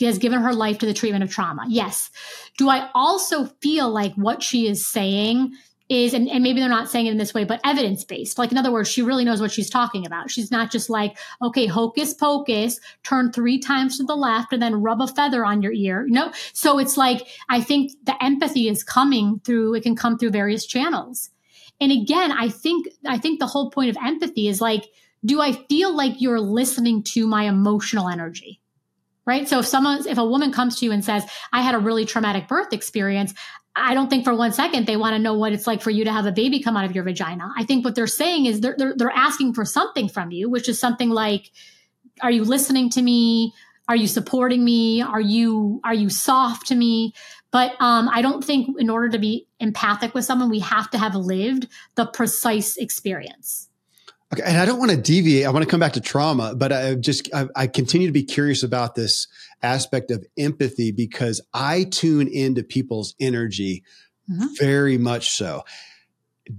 has given her life to the treatment of trauma. Yes. Do I also feel like what she is saying is, and, and maybe they're not saying it in this way, but evidence based. Like, in other words, she really knows what she's talking about. She's not just like, okay, hocus pocus, turn three times to the left and then rub a feather on your ear. No. So it's like, I think the empathy is coming through, it can come through various channels. And again, I think, I think the whole point of empathy is like, do I feel like you're listening to my emotional energy? right? So if someone, if a woman comes to you and says, I had a really traumatic birth experience, I don't think for one second they want to know what it's like for you to have a baby come out of your vagina. I think what they're saying is they're, they're, they're asking for something from you, which is something like, are you listening to me? Are you supporting me? Are you, are you soft to me? But um, I don't think in order to be empathic with someone, we have to have lived the precise experience. Okay, and I don't want to deviate. I want to come back to trauma, but I just I, I, continue to be curious about this aspect of empathy because I tune into people's energy mm-hmm. very much so.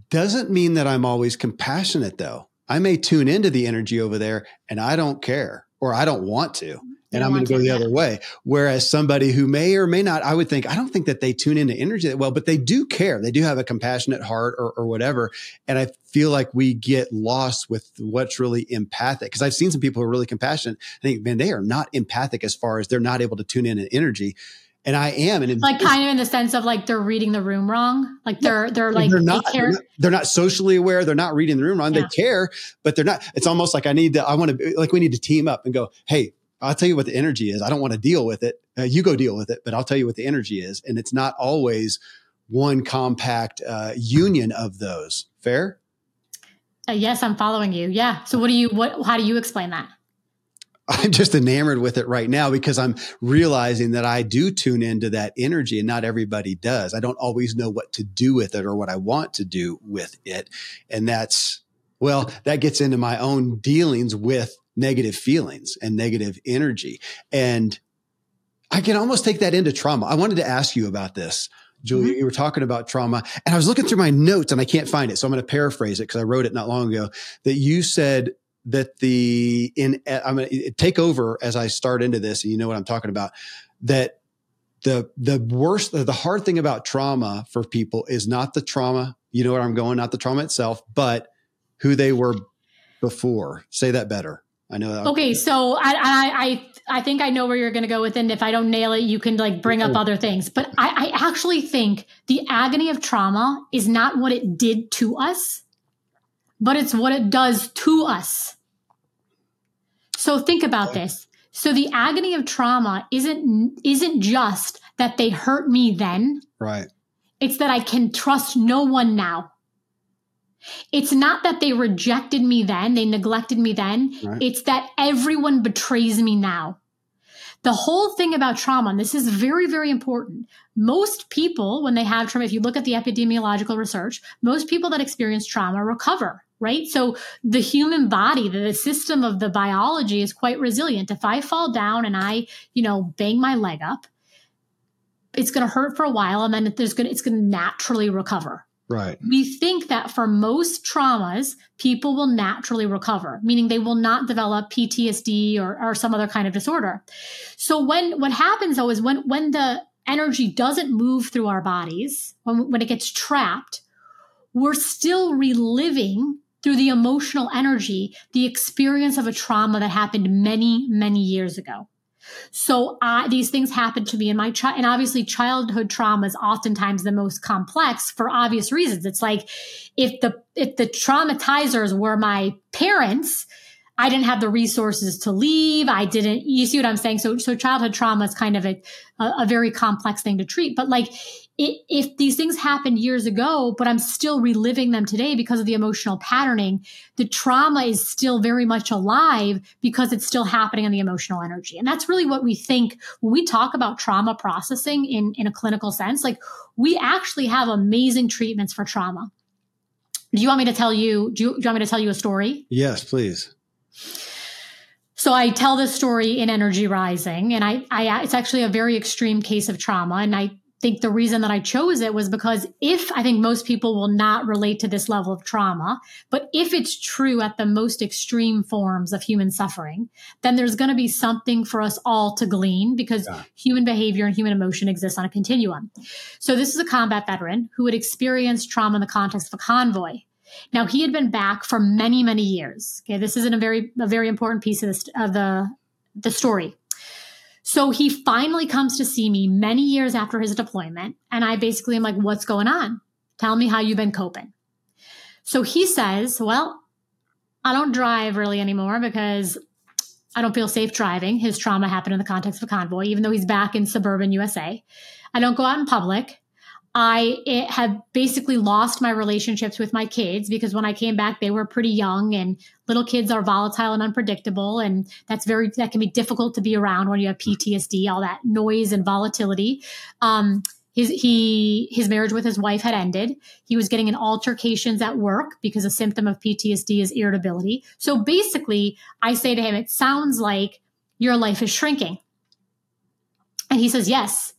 Doesn't mean that I'm always compassionate though. I may tune into the energy over there and I don't care or I don't want to and I'm going to go the other way. Whereas somebody who may or may not, I would think, I don't think that they tune into energy that well, but they do care. They do have a compassionate heart or, or whatever. And I feel like we get lost with what's really empathic. Cause I've seen some people who are really compassionate. I think, man, they are not empathic as far as they're not able to tune in an energy. And I am, and like kind of in the sense of like they're reading the room wrong. Like they're they're like they're not, they are not, they're not socially aware. They're not reading the room wrong. Yeah. They care, but they're not. It's almost like I need to. I want to like we need to team up and go. Hey, I'll tell you what the energy is. I don't want to deal with it. Uh, you go deal with it, but I'll tell you what the energy is. And it's not always one compact uh, union of those. Fair? Uh, yes, I'm following you. Yeah. So what do you, what, how do you explain that? I'm just enamored with it right now because I'm realizing that I do tune into that energy and not everybody does. I don't always know what to do with it or what I want to do with it. And that's, well, that gets into my own dealings with negative feelings and negative energy. And I can almost take that into trauma. I wanted to ask you about this. Julia, mm-hmm. you were talking about trauma and I was looking through my notes and I can't find it. So I'm going to paraphrase it because I wrote it not long ago that you said that the in I'm going to take over as I start into this and you know what I'm talking about that the the worst the hard thing about trauma for people is not the trauma you know where I'm going not the trauma itself but who they were before say that better I know. That. Okay, so I, I I think I know where you're going to go with it. And if I don't nail it, you can like bring up other things. But I, I actually think the agony of trauma is not what it did to us, but it's what it does to us. So think about this. So the agony of trauma isn't isn't just that they hurt me then. Right. It's that I can trust no one now. It's not that they rejected me then, they neglected me then. Right. It's that everyone betrays me now. The whole thing about trauma, and this is very, very important. Most people, when they have trauma, if you look at the epidemiological research, most people that experience trauma recover, right? So the human body, the system of the biology is quite resilient. If I fall down and I, you know, bang my leg up, it's going to hurt for a while and then there's going to, it's going to naturally recover, Right. We think that for most traumas, people will naturally recover, meaning they will not develop PTSD or, or some other kind of disorder. So when what happens though is when when the energy doesn't move through our bodies, when, when it gets trapped, we're still reliving through the emotional energy the experience of a trauma that happened many, many years ago. So these things happen to me in my child, and obviously childhood trauma is oftentimes the most complex for obvious reasons. It's like if the if the traumatizers were my parents, I didn't have the resources to leave. I didn't. You see what I'm saying? So so childhood trauma is kind of a a, a very complex thing to treat. But like it, if these things happened years ago, but I'm still reliving them today because of the emotional patterning, the trauma is still very much alive because it's still happening in the emotional energy. And that's really what we think when we talk about trauma processing in, in a clinical sense. Like we actually have amazing treatments for trauma. Do you want me to tell you, do you, do you want me to tell you a story? Yes, please. So I tell this story in Energy Rising, and I, I, it's actually a very extreme case of trauma, and I think the reason that I chose it was because if I think most people will not relate to this level of trauma, but if it's true at the most extreme forms of human suffering, then there's going to be something for us all to glean because yeah. human behavior and human emotion exists on a continuum. So this is a combat veteran who had experienced trauma in the context of a convoy. Now he had been back for many, many years. Okay, this isn't a very a very important piece of, this, of the the story. So he finally comes to see me many years after his deployment. And I basically am like, what's going on? Tell me how you've been coping. So he says, well, I don't drive really anymore because I don't feel safe driving. His trauma happened in the context of a convoy, even though he's back in suburban USA. I don't go out in public. I have basically lost my relationships with my kids because when I came back, they were pretty young and little kids are volatile and unpredictable. And that's very, that can be difficult to be around when you have PTSD, all that noise and volatility. Um, his, he, his marriage with his wife had ended. He was getting in altercations at work because a symptom of PTSD is irritability. So basically, I say to him, it sounds like your life is shrinking. And he says, yes.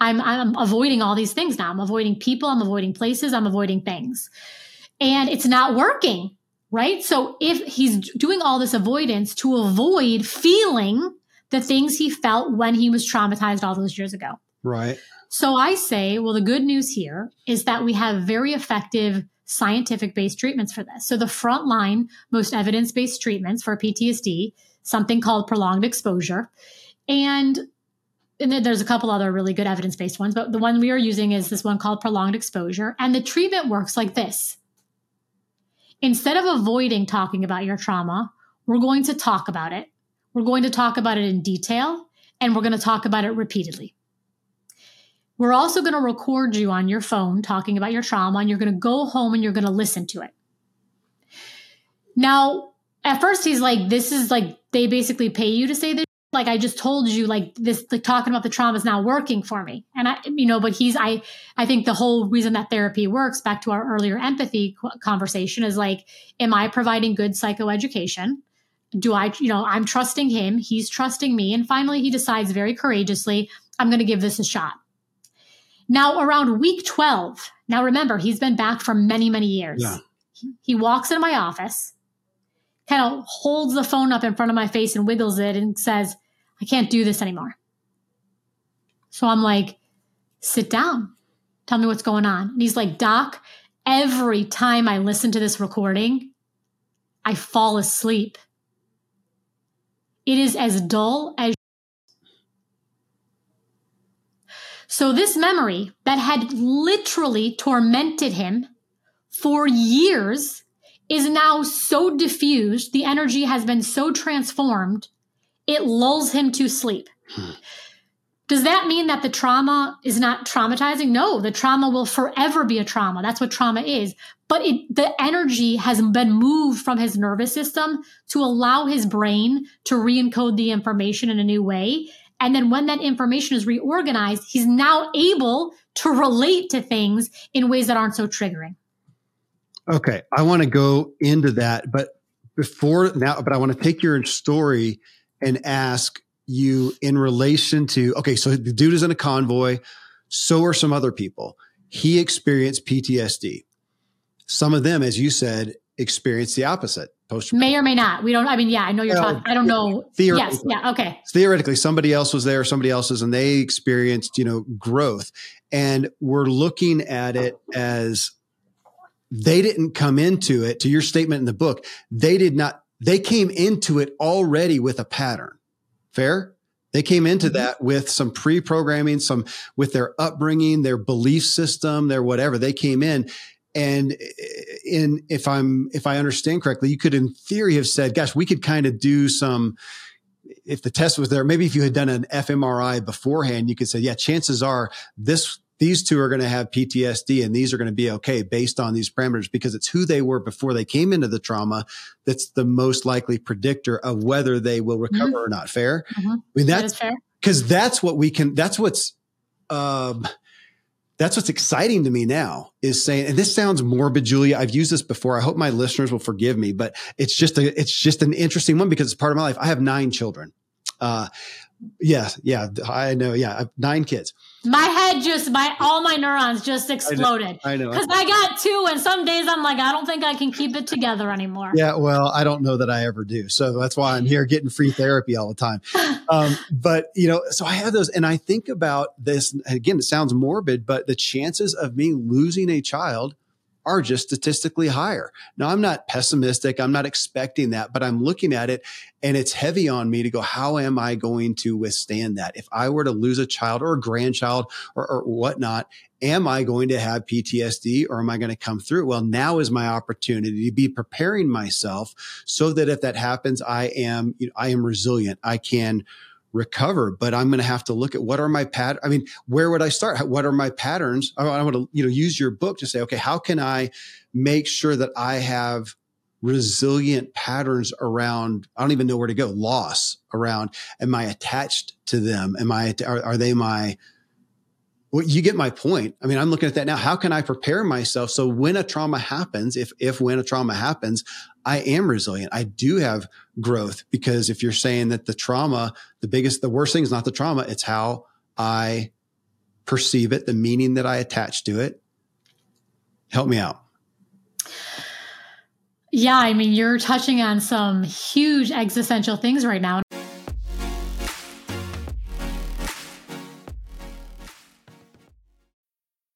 I'm, I'm avoiding all these things now. I'm avoiding people. I'm avoiding places. I'm avoiding things. And it's not working, right? So if he's doing all this avoidance to avoid feeling the things he felt when he was traumatized all those years ago. Right. So I say, well, the good news here is that we have very effective scientific based treatments for this. So the frontline, most evidence based treatments for PTSD, something called prolonged exposure. And and there's a couple other really good evidence based ones, but the one we are using is this one called prolonged exposure. And the treatment works like this instead of avoiding talking about your trauma, we're going to talk about it. We're going to talk about it in detail and we're going to talk about it repeatedly. We're also going to record you on your phone talking about your trauma and you're going to go home and you're going to listen to it. Now, at first, he's like, This is like, they basically pay you to say this like I just told you, like this, like talking about the trauma is now working for me. And I, you know, but he's, I, I think the whole reason that therapy works back to our earlier empathy conversation is like, am I providing good psychoeducation? Do I, you know, I'm trusting him. He's trusting me. And finally, he decides very courageously, I'm going to give this a shot. Now, around week 12, now remember, he's been back for many, many years. Yeah. He, he walks into my office kind of holds the phone up in front of my face and wiggles it and says, I can't do this anymore. So I'm like, sit down. Tell me what's going on. And he's like, Doc, every time I listen to this recording, I fall asleep. It is as dull as. So, this memory that had literally tormented him for years is now so diffused, the energy has been so transformed, it lulls him to sleep. Hmm. Does that mean that the trauma is not traumatizing? No, the trauma will forever be a trauma. That's what trauma is. But it, the energy has been moved from his nervous system to allow his brain to re encode the information in a new way. And then when that information is reorganized, he's now able to relate to things in ways that aren't so triggering. Okay, I want to go into that, but before now, but I want to take your story and ask you in relation to okay, so the dude is in a convoy, so are some other people. He experienced PTSD. Some of them, as you said, experienced the opposite. Post may or may not. We don't. I mean, yeah, I know you're talking. I don't know. Theoretically, yes, yeah, okay. Theoretically, somebody else was there, somebody else's, and they experienced, you know, growth. And we're looking at it as they didn't come into it to your statement in the book. They did not, they came into it already with a pattern. Fair? They came into mm-hmm. that with some pre programming, some with their upbringing, their belief system, their whatever. They came in. And in, if I'm, if I understand correctly, you could in theory have said, gosh, we could kind of do some, if the test was there, maybe if you had done an fMRI beforehand, you could say, yeah, chances are this these two are going to have PTSD and these are going to be okay based on these parameters because it's who they were before they came into the trauma that's the most likely predictor of whether they will recover mm-hmm. or not. Fair? Mm-hmm. I mean, that's that because that's what we can, that's what's, um, that's what's exciting to me now is saying, and this sounds morbid, Julia. I've used this before. I hope my listeners will forgive me, but it's just a, it's just an interesting one because it's part of my life. I have nine children. Uh, yeah, yeah, I know. Yeah, nine kids. My head just, my all my neurons just exploded. I know because I, I, got two, and some days I'm like, I don't think I can keep it together anymore. Yeah, well, I don't know that I ever do, so that's why I'm here getting free therapy all the time. Um, but you know, so I have those, and I think about this again. It sounds morbid, but the chances of me losing a child are just statistically higher. Now, I'm not pessimistic. I'm not expecting that, but I'm looking at it and it's heavy on me to go, how am I going to withstand that? If I were to lose a child or a grandchild or, or whatnot, am I going to have PTSD or am I going to come through? Well, now is my opportunity to be preparing myself so that if that happens, I am, you know, I am resilient. I can recover but i'm going to have to look at what are my pat i mean where would i start? What are my patterns? I want to you know use your book to say okay how can i make sure that i have resilient patterns around i don't even know where to go loss around am i attached to them? Am i are, are they my well, you get my point. I mean, I'm looking at that now. How can I prepare myself so when a trauma happens, if if when a trauma happens, I am resilient. I do have growth because if you're saying that the trauma, the biggest, the worst thing is not the trauma, it's how I perceive it, the meaning that I attach to it. Help me out. Yeah, I mean, you're touching on some huge existential things right now.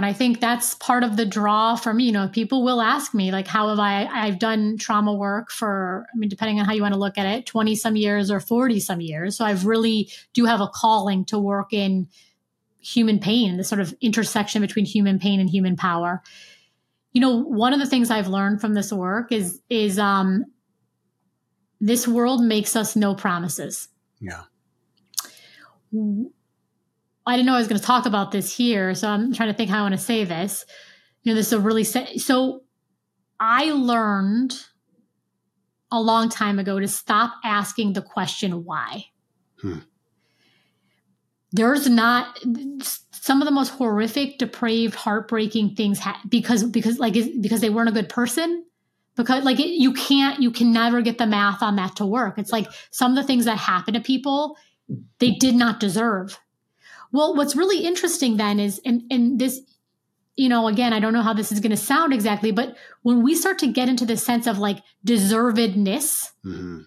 And I think that's part of the draw for me. You know, people will ask me, like, how have I, I've done trauma work for, I mean, depending on how you want to look at it, 20 some years or 40 some years. So I've really do have a calling to work in human pain, the sort of intersection between human pain and human power. You know, one of the things I've learned from this work is, is, um, this world makes us no promises. Yeah I didn't know I was going to talk about this here, so I'm trying to think how I want to say this. You know, this is a really so. I learned a long time ago to stop asking the question why. Hmm. There's not some of the most horrific, depraved, heartbreaking things ha- because because like because they weren't a good person. Because like it, you can't you can never get the math on that to work. It's like some of the things that happen to people they did not deserve well, what's really interesting then is, and, and this, you know, again, I don't know how this is going to sound exactly, but when we start to get into the sense of like deservedness, mm-hmm.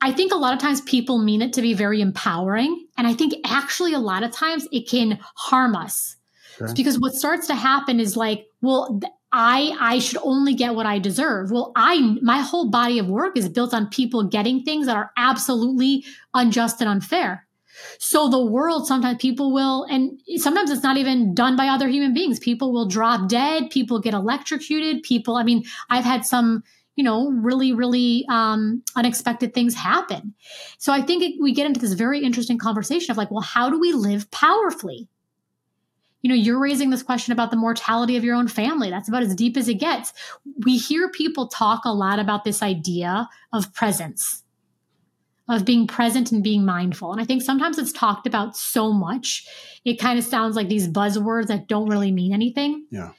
I think a lot of times people mean it to be very empowering. And I think actually a lot of times it can harm us. Sure. Because what starts to happen is like, well, I I should only get what I deserve. Well, I my whole body of work is built on people getting things that are absolutely unjust and unfair. So the world, sometimes people will, and sometimes it's not even done by other human beings. People will drop dead. People get electrocuted. People, I mean, I've had some, you know, really, really um, unexpected things happen. So I think it, we get into this very interesting conversation of like, well, how do we live powerfully? You know, you're raising this question about the mortality of your own family. That's about as deep as it gets. We hear people talk a lot about this idea of presence of being present and being mindful. And I think sometimes it's talked about so much, it kind of sounds like these buzzwords that don't really mean anything. Yeah.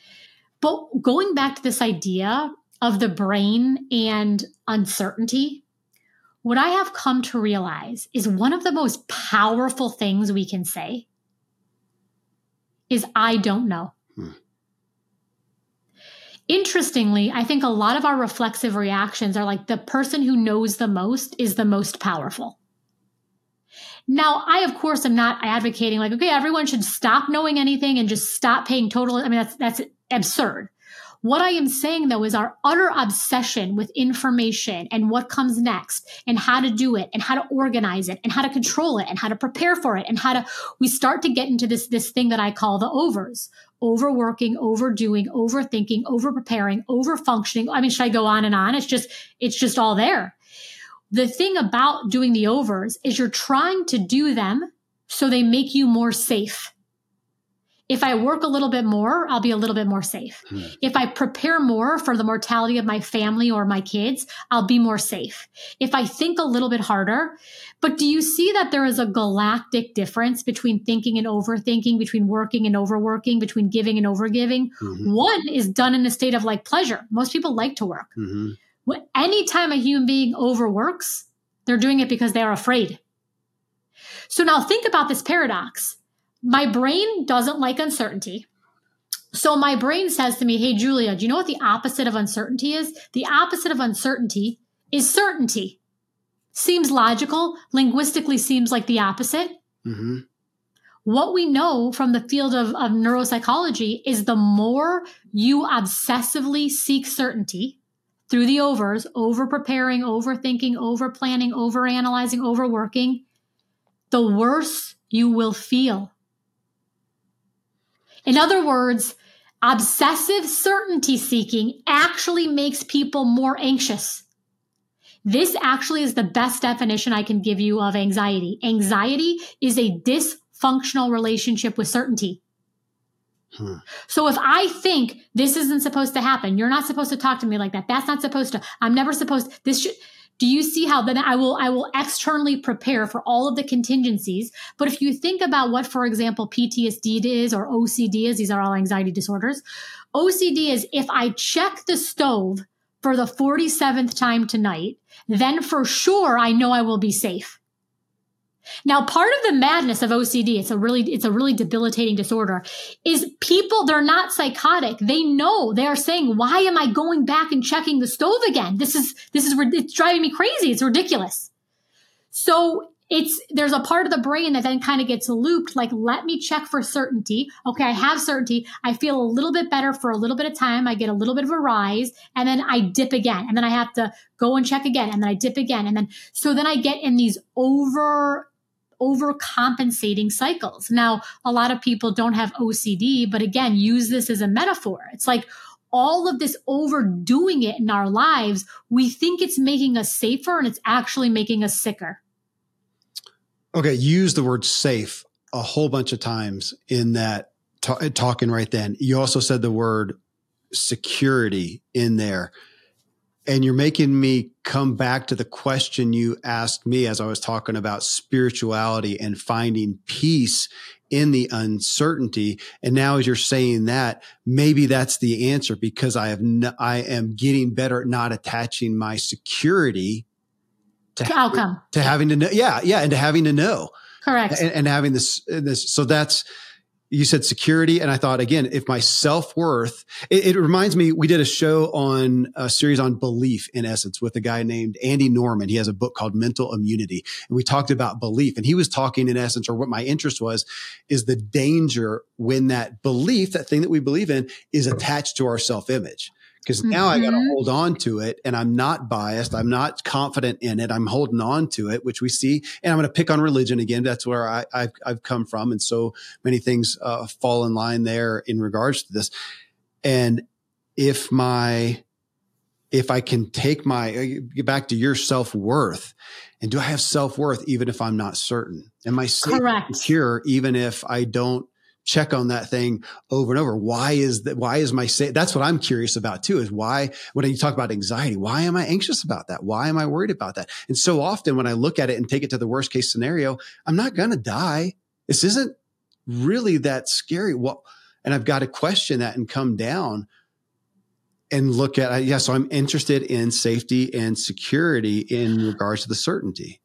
But going back to this idea of the brain and uncertainty, what I have come to realize is one of the most powerful things we can say is I don't know. Hmm. Interestingly, I think a lot of our reflexive reactions are like the person who knows the most is the most powerful. Now, I of course am not advocating like okay, everyone should stop knowing anything and just stop paying total I mean that's that's absurd. What I am saying though is our utter obsession with information and what comes next and how to do it and how to organize it and how to control it and how to prepare for it and how to we start to get into this this thing that I call the overs overworking, overdoing, overthinking, overpreparing, overfunctioning. I mean, should I go on and on? It's just, it's just all there. The thing about doing the overs is you're trying to do them so they make you more safe. If I work a little bit more, I'll be a little bit more safe. Hmm. If I prepare more for the mortality of my family or my kids, I'll be more safe. If I think a little bit harder, but do you see that there is a galactic difference between thinking and overthinking, between working and overworking, between giving and overgiving? Mm-hmm. One is done in a state of like pleasure. Most people like to work. Mm-hmm. Anytime a human being overworks, they're doing it because they are afraid. So now think about this paradox my brain doesn't like uncertainty. So my brain says to me, Hey, Julia, do you know what the opposite of uncertainty is? The opposite of uncertainty is certainty. Seems logical, linguistically seems like the opposite. Mm-hmm. What we know from the field of, of neuropsychology is the more you obsessively seek certainty through the overs, over preparing, overthinking, over planning, over analyzing, overworking, the worse you will feel. In other words, obsessive certainty seeking actually makes people more anxious. This actually is the best definition I can give you of anxiety. Anxiety is a dysfunctional relationship with certainty. Hmm. So if I think this isn't supposed to happen, you're not supposed to talk to me like that. That's not supposed to. I'm never supposed. This should do you see how then I will I will externally prepare for all of the contingencies? But if you think about what, for example, PTSD is or OCD is, these are all anxiety disorders. OCD is if I check the stove for the 47th time tonight, then for sure I know I will be safe. Now, part of the madness of OCD, it's a really, it's a really debilitating disorder, is people, they're not psychotic. They know they are saying, why am I going back and checking the stove again? This is, this is, it's driving me crazy. It's ridiculous. So it's, there's a part of the brain that then kind of gets looped, like, let me check for certainty. Okay. I have certainty. I feel a little bit better for a little bit of time. I get a little bit of a rise and then I dip again. And then I have to go and check again. And then I dip again. And then, so then I get in these over, overcompensating cycles. Now, a lot of people don't have OCD, but again, use this as a metaphor. It's like all of this overdoing it in our lives, we think it's making us safer and it's actually making us sicker. Okay, you use the word safe a whole bunch of times in that t- eh, talking right then. You also said the word security in there and you're making me come back to the question you asked me as I was talking about spirituality and finding peace in the uncertainty. And now as you're saying that, maybe that's the answer because I have, I am getting better at not attaching my security to, to outcome, to having to know. Yeah. Yeah. And to having to know. Correct. And, and having this, uh, this, so that's, you said security and i thought again if my self-worth it, it, reminds me we did a show on a series on belief in essence with a guy named andy norman he has a book called mental immunity and we talked about belief and he was talking in essence or what my interest was is the danger when that belief that thing that we believe in is attached to our self-image because now mm-hmm. I got to hold on to it and I'm not biased. I'm not confident in it. I'm holding on to it, which we see. And I'm going to pick on religion again. That's where I, have I've come from. And so many things uh, fall in line there in regards to this. And if my, if I can take my, uh, get back to your self worth and do I have self worth even if I'm not certain? Am I secure even if I don't check on that thing over and over. Why is that? Why is my say? That's what I'm curious about too. Is why when you talk about anxiety, why am I anxious about that? Why am I worried about that? And so often when I look at it and take it to the worst case scenario, I'm not going to die. This isn't really that scary. Well, and I've got to question that and come down and look at, yeah, so I'm interested in safety and security in regards to the certainty.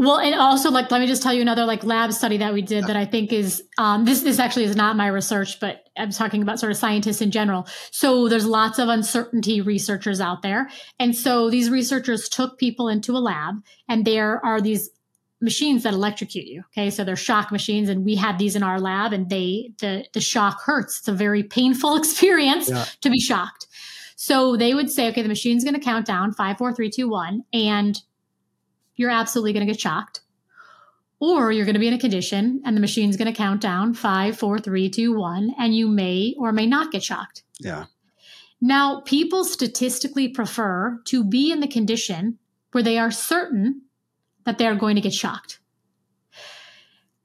Well, and also like let me just tell you another like lab study that we did that I think is um, this this actually is not my research, but I'm talking about sort of scientists in general. So there's lots of uncertainty researchers out there, and so these researchers took people into a lab, and there are these machines that electrocute you. Okay, so they're shock machines, and we had these in our lab, and they the the shock hurts. It's a very painful experience yeah. to be shocked. So they would say, okay, the machine's going to count down five, four, three, two, one, and you're absolutely going to get shocked. Or you're going to be in a condition and the machine's going to count down five, four, three, two, one, and you may or may not get shocked. Yeah. Now, people statistically prefer to be in the condition where they are certain that they are going to get shocked.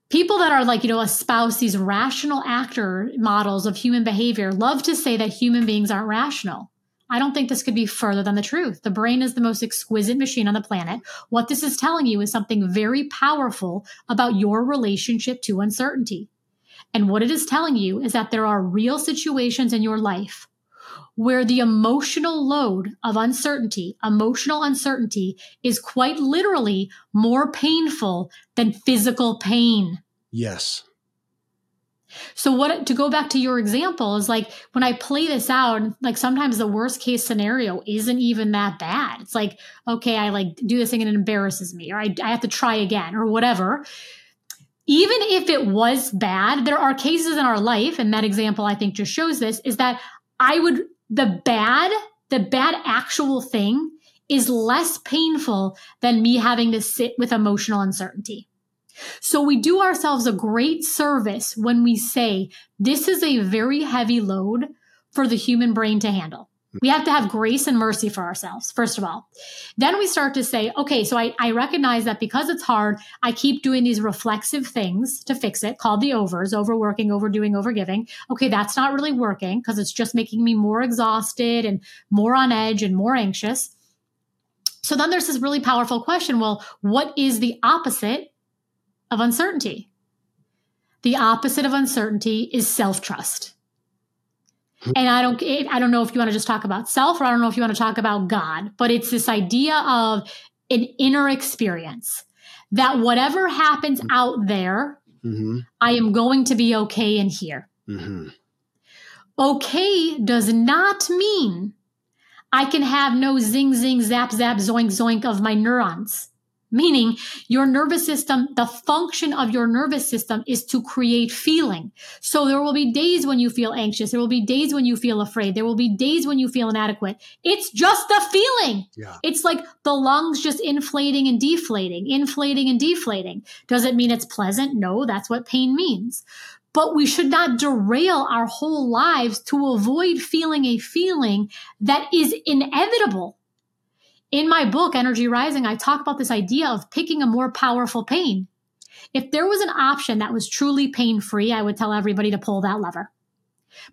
people that are like, you know, espouse these rational actor models of human behavior love to say that human beings aren't rational. I don't think this could be further than the truth. The brain is the most exquisite machine on the planet. What this is telling you is something very powerful about your relationship to uncertainty. And what it is telling you is that there are real situations in your life where the emotional load of uncertainty, emotional uncertainty is quite literally more painful than physical pain. Yes. So what to go back to your example is like when I play this out, like sometimes the worst case scenario isn't even that bad. It's like, okay, I like do this thing and it embarrasses me, or I, I have to try again, or whatever. Even if it was bad, there are cases in our life, and that example I think just shows this, is that I would the bad, the bad actual thing is less painful than me having to sit with emotional uncertainty. So we do ourselves a great service when we say this is a very heavy load for the human brain to handle. Hmm. We have to have grace and mercy for ourselves, first of all. Then we start to say, okay, so I, I, recognize that because it's hard, I keep doing these reflexive things to fix it, called the overs, overworking, overdoing, overgiving. Okay, that's not really working because it's just making me more exhausted and more on edge and more anxious. So then there's this really powerful question well, what is the opposite of uncertainty. The opposite of uncertainty is self trust. And I don't, I don't know if you want to just talk about self or I don't know if you want to talk about God, but it's this idea of an inner experience that whatever happens out there, mm-hmm. I am going to be okay in here. Mm-hmm. Okay does not mean I can have no zing, zing, zap, zap, zoink, zoink of my neurons meaning your nervous system, the function of your nervous system is to create feeling. So there will be days when you feel anxious. There will be days when you feel afraid. There will be days when you feel inadequate. It's just a feeling. Yeah. It's like the lungs just inflating and deflating, inflating and deflating. Does it mean it's pleasant? No, that's what pain means. But we should not derail our whole lives to avoid feeling a feeling that is inevitable in my book, Energy Rising, I talk about this idea of picking a more powerful pain. If there was an option that was truly pain free, I would tell everybody to pull that lever.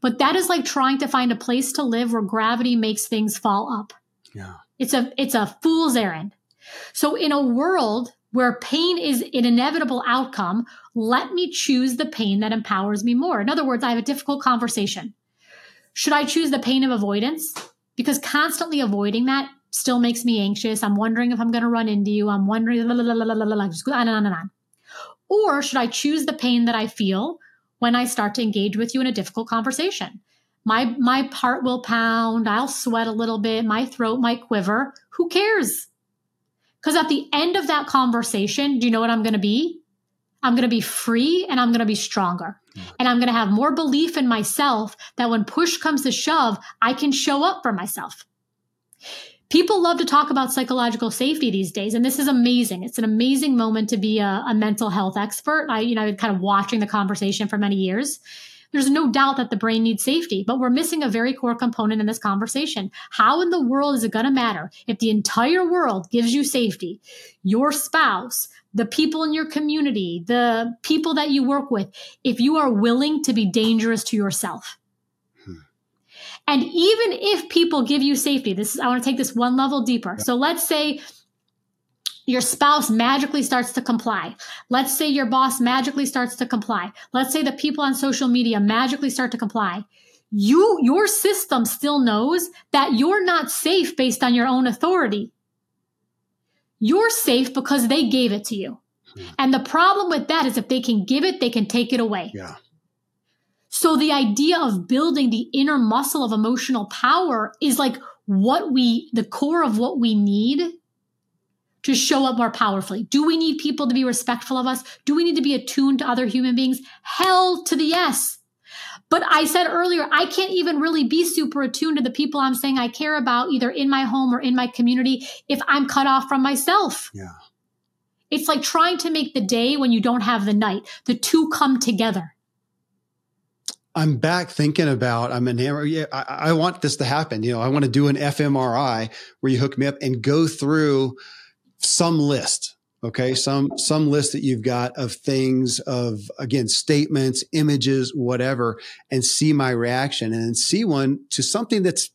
But that is like trying to find a place to live where gravity makes things fall up. Yeah. It's a it's a fool's errand. So in a world where pain is an inevitable outcome, let me choose the pain that empowers me more. In other words, I have a difficult conversation. Should I choose the pain of avoidance? Because constantly avoiding that still makes me anxious. I'm wondering if I'm going to run into you. I'm wondering, la, la, la, just go on and on and on. Or should I choose the pain that I feel when I start to engage with you in a difficult conversation? My my heart will pound, I'll sweat a little bit, my throat might quiver. Who cares? Because at the end of that conversation, do you know what I'm going to be? I'm going to be free and I'm going to be stronger. Hmm. And I'm going to have more belief in myself that when push comes to shove, I can show up for myself people love to talk about psychological safety these days and this is amazing it's an amazing moment to be a, a mental health expert i you know kind of watching the conversation for many years there's no doubt that the brain needs safety, but we're missing a very core component in this conversation. How in the world is it going to matter if the entire world gives you safety? Your spouse, the people in your community, the people that you work with, if you are willing to be dangerous to yourself. And even if people give you safety, this is, I want to take this one level deeper. So let's say your spouse magically starts to comply. Let's say your boss magically starts to comply. Let's say the people on social media magically start to comply. You, your system still knows that you're not safe based on your own authority. You're safe because they gave it to you. Hmm. And the problem with that is if they can give it, they can take it away. Yeah. So the idea of building the inner muscle of emotional power is like what we, the core of what we need to show up more powerfully. Do we need people to be respectful of us? Do we need to be attuned to other human beings? Hell to the yes. But I said earlier, I can't even really be super attuned to the people I'm saying I care about, either in my home or in my community, if I'm cut off from myself. Yeah. It's like trying to make the day when you don't have the night. The two come together. I'm back thinking about I'm enamored. Yeah, I, I, want this to happen. You know, I want to do an fMRI where you hook me up and go through some list okay some some list that you've got of things of again statements images whatever and see my reaction and see one to something that's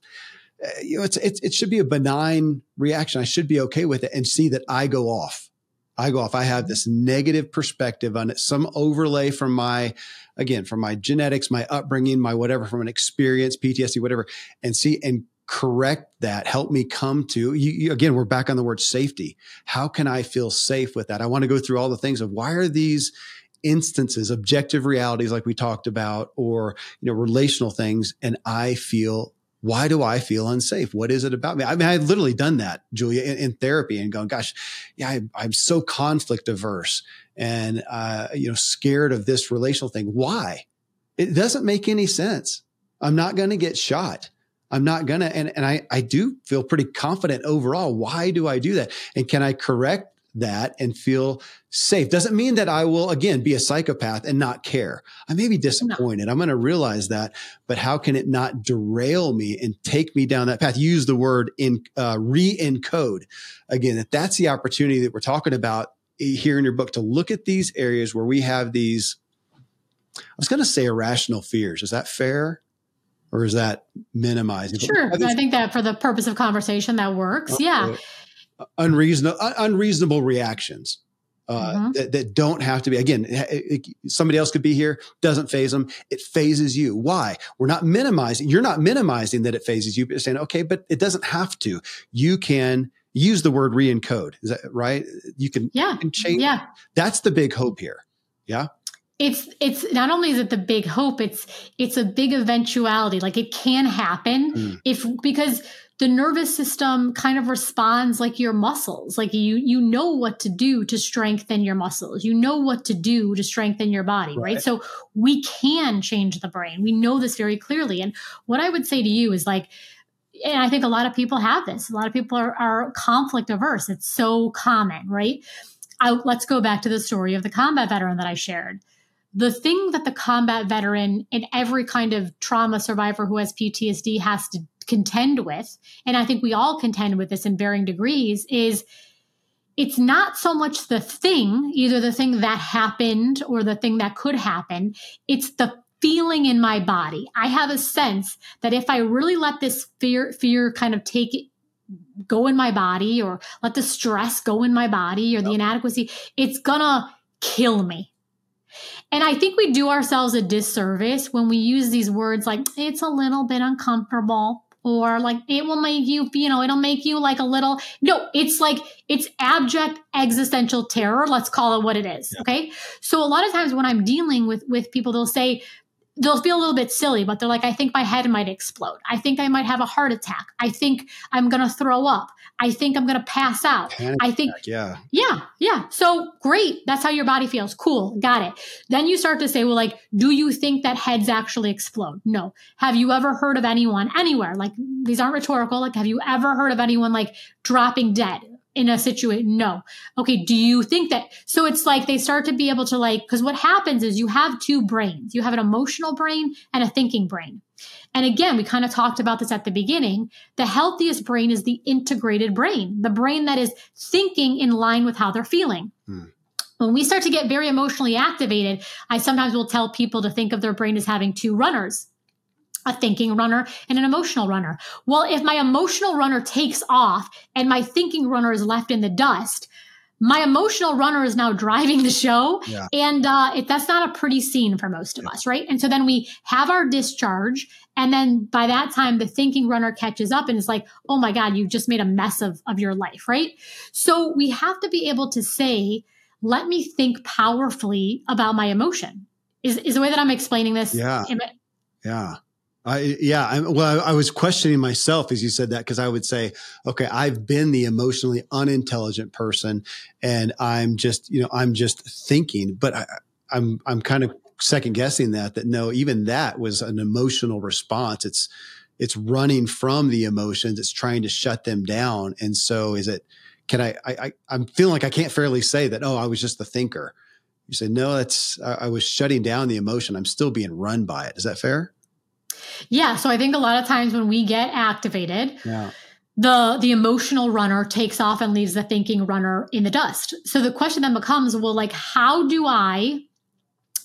uh, you know it's, it's it should be a benign reaction i should be okay with it and see that i go off i go off i have this negative perspective on it some overlay from my again from my genetics my upbringing my whatever from an experience ptsd whatever and see and correct that help me come to you, you, again we're back on the word safety how can i feel safe with that i want to go through all the things of why are these instances objective realities like we talked about or you know relational things and i feel why do I feel unsafe? What is it about me? I mean, I've literally done that, Julia, in, in therapy and going, gosh, yeah, I, am so conflict averse and, uh, you know, scared of this relational thing. Why? It doesn't make any sense. I'm not going to get shot. I'm not gonna, and, and I, I do feel pretty confident overall. Why do I do that? And can I correct that and feel safe? Doesn't mean that I will again be a psychopath and not care. I may be disappointed. No. I'm going to realize that, but how can it not derail me and take me down that path? Use the word in, uh, re-encode again, that that's the opportunity that we're talking about here in your book to look at these areas where we have these, I was going to say irrational fears. Is that fair? or is that minimizing? Sure, I think that for the purpose of conversation, that works. Uh, yeah, unreasonable unreasonable reactions. Uh, mm-hmm. that, that, don't have to be again it, it, somebody else could be here doesn't faze them it fazes you why we're not minimizing you're not minimizing that it fazes you but you're saying okay but it doesn't have to you can use the word re-encode. Is that right? You can yeah. can change yeah. That's the big hope here. Yeah? It's it's not only is it the big hope it's it's a big eventuality. Like it can happen mm. if because the nervous system kind of responds like your muscles. Like you you know what to do to strengthen your muscles. You know what to do to strengthen your body right, right? so we can change the brain. We know this very clearly. And what i would say to you is like and I think a lot of people have this. A lot of people are, are conflict averse. It's so common, right? I, let's go back to the story of the combat veteran that I shared the thing that the combat veteran and every kind of trauma survivor who has PTSD has to contend with, and I think we all contend with this in varying degrees, is it's not so much the thing, either the thing that happened or the thing that could happen, it's the feeling in my body. I have a sense that if I really let this fear fear kind of take it go in my body or let the stress go in my body or the inadequacy, it's gonna kill me. And I think we do ourselves a disservice when we use these words like it's a little bit uncomfortable or like it will make you, you know, it'll make you like a little. No, it's like it's abject existential terror. Let's call it what it is. Yeah. Okay. So a lot of times when I'm dealing with with people, they'll say, they'll feel a little bit silly, but they're like, I think my head might explode. I think I might have a heart attack. I think I'm going to throw up. I think I'm going to pass out. Panic I think, attack, yeah. Yeah. Yeah. So great. That's how your body feels. Cool. Got it. Then you start to say, well, like, do you think that heads actually explode? No. Have you ever heard of anyone anywhere? Like, these aren't rhetorical. Like, have you ever heard of anyone like dropping dead? In a situation no. Okay do you think that so it's like they start to be able to like because what happens is you have two brains. You have an emotional brain and a thinking brain. And again we kind of talked about this at the beginning. The healthiest brain is the integrated brain the brain that is thinking in line with how they're feeling. Hmm. When we start to get very emotionally activated, I sometimes will tell people to think of their brain as having two runners a thinking runner and an emotional runner. Well, if my emotional runner takes off and my thinking runner is left in the dust, my emotional runner is now driving the show. Yeah. and uh, it, that's not a pretty scene for most of yeah. us right? And so then we have our discharge and then by that time the thinking runner catches up and it's like oh my god you've just made a mess of, of your life right? So we have to be able to say let me think powerfully about my emotion. Is, is the way that i'm explaining this? Yeah. Yeah I, yeah, I, well, I, I was questioning myself as you said that because I would say, okay, I've been the emotionally unintelligent person, and I'm just, you know, I'm just thinking, but I, I'm, I'm kind of second guessing that. That no, even that was an emotional response. It's, it's running from the emotions. It's trying to shut them down. And so, is it? Can I? I, I I'm feeling like I can't fairly say that. Oh, I was just the thinker. You say no. That's I, I was shutting down the emotion. I'm still being run by it. Is that fair? Yeah. So I think a lot of times when we get activated, yeah. the the emotional runner takes off and leaves the thinking runner in the dust. So the question then becomes, well, like, how do I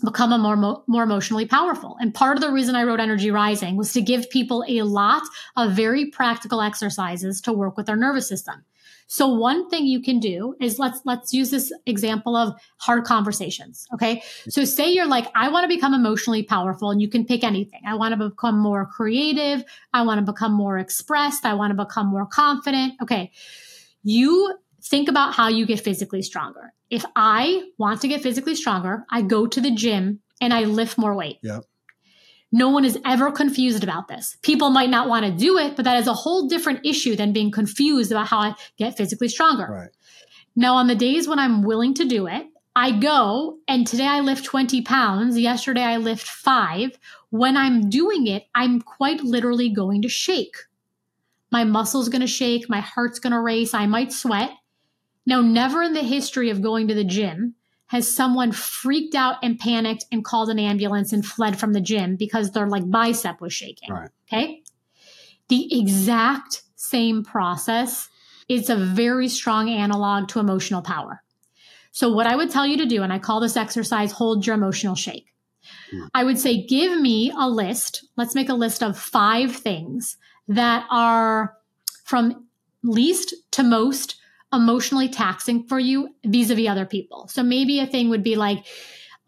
become a more more emotionally powerful? And part of the reason I wrote Energy Rising was to give people a lot of very practical exercises to work with their nervous system. So one thing you can do is let's let's use this example of hard conversations. Okay. So say you're like, I want to become emotionally powerful, and you can pick anything. I want to become more creative. I want to become more expressed. I want to become more confident. Okay. You think about how you get physically stronger. If I want to get physically stronger, I go to the gym and I lift more weight. Yeah. No one is ever confused about this. People might not want to do it, but that is a whole different issue than being confused about how I get physically stronger. Right. Now, on the days when I'm willing to do it, I go and today I lift 20 pounds. Yesterday I lift five. When I'm doing it, I'm quite literally going to shake. My muscles going to shake. My heart's going to race. I might sweat. Now, never in the history of going to the gym has someone freaked out and panicked and called an ambulance and fled from the gym because their like bicep was shaking. Right. Okay. The exact same process is a very strong analog to emotional power. So what I would tell you to do, and I call this exercise hold your emotional shake. Hmm. I would say, give me a list. Let's make a list of five things that are from least to most emotionally taxing for you vis-a-vis other people. So maybe a thing would be like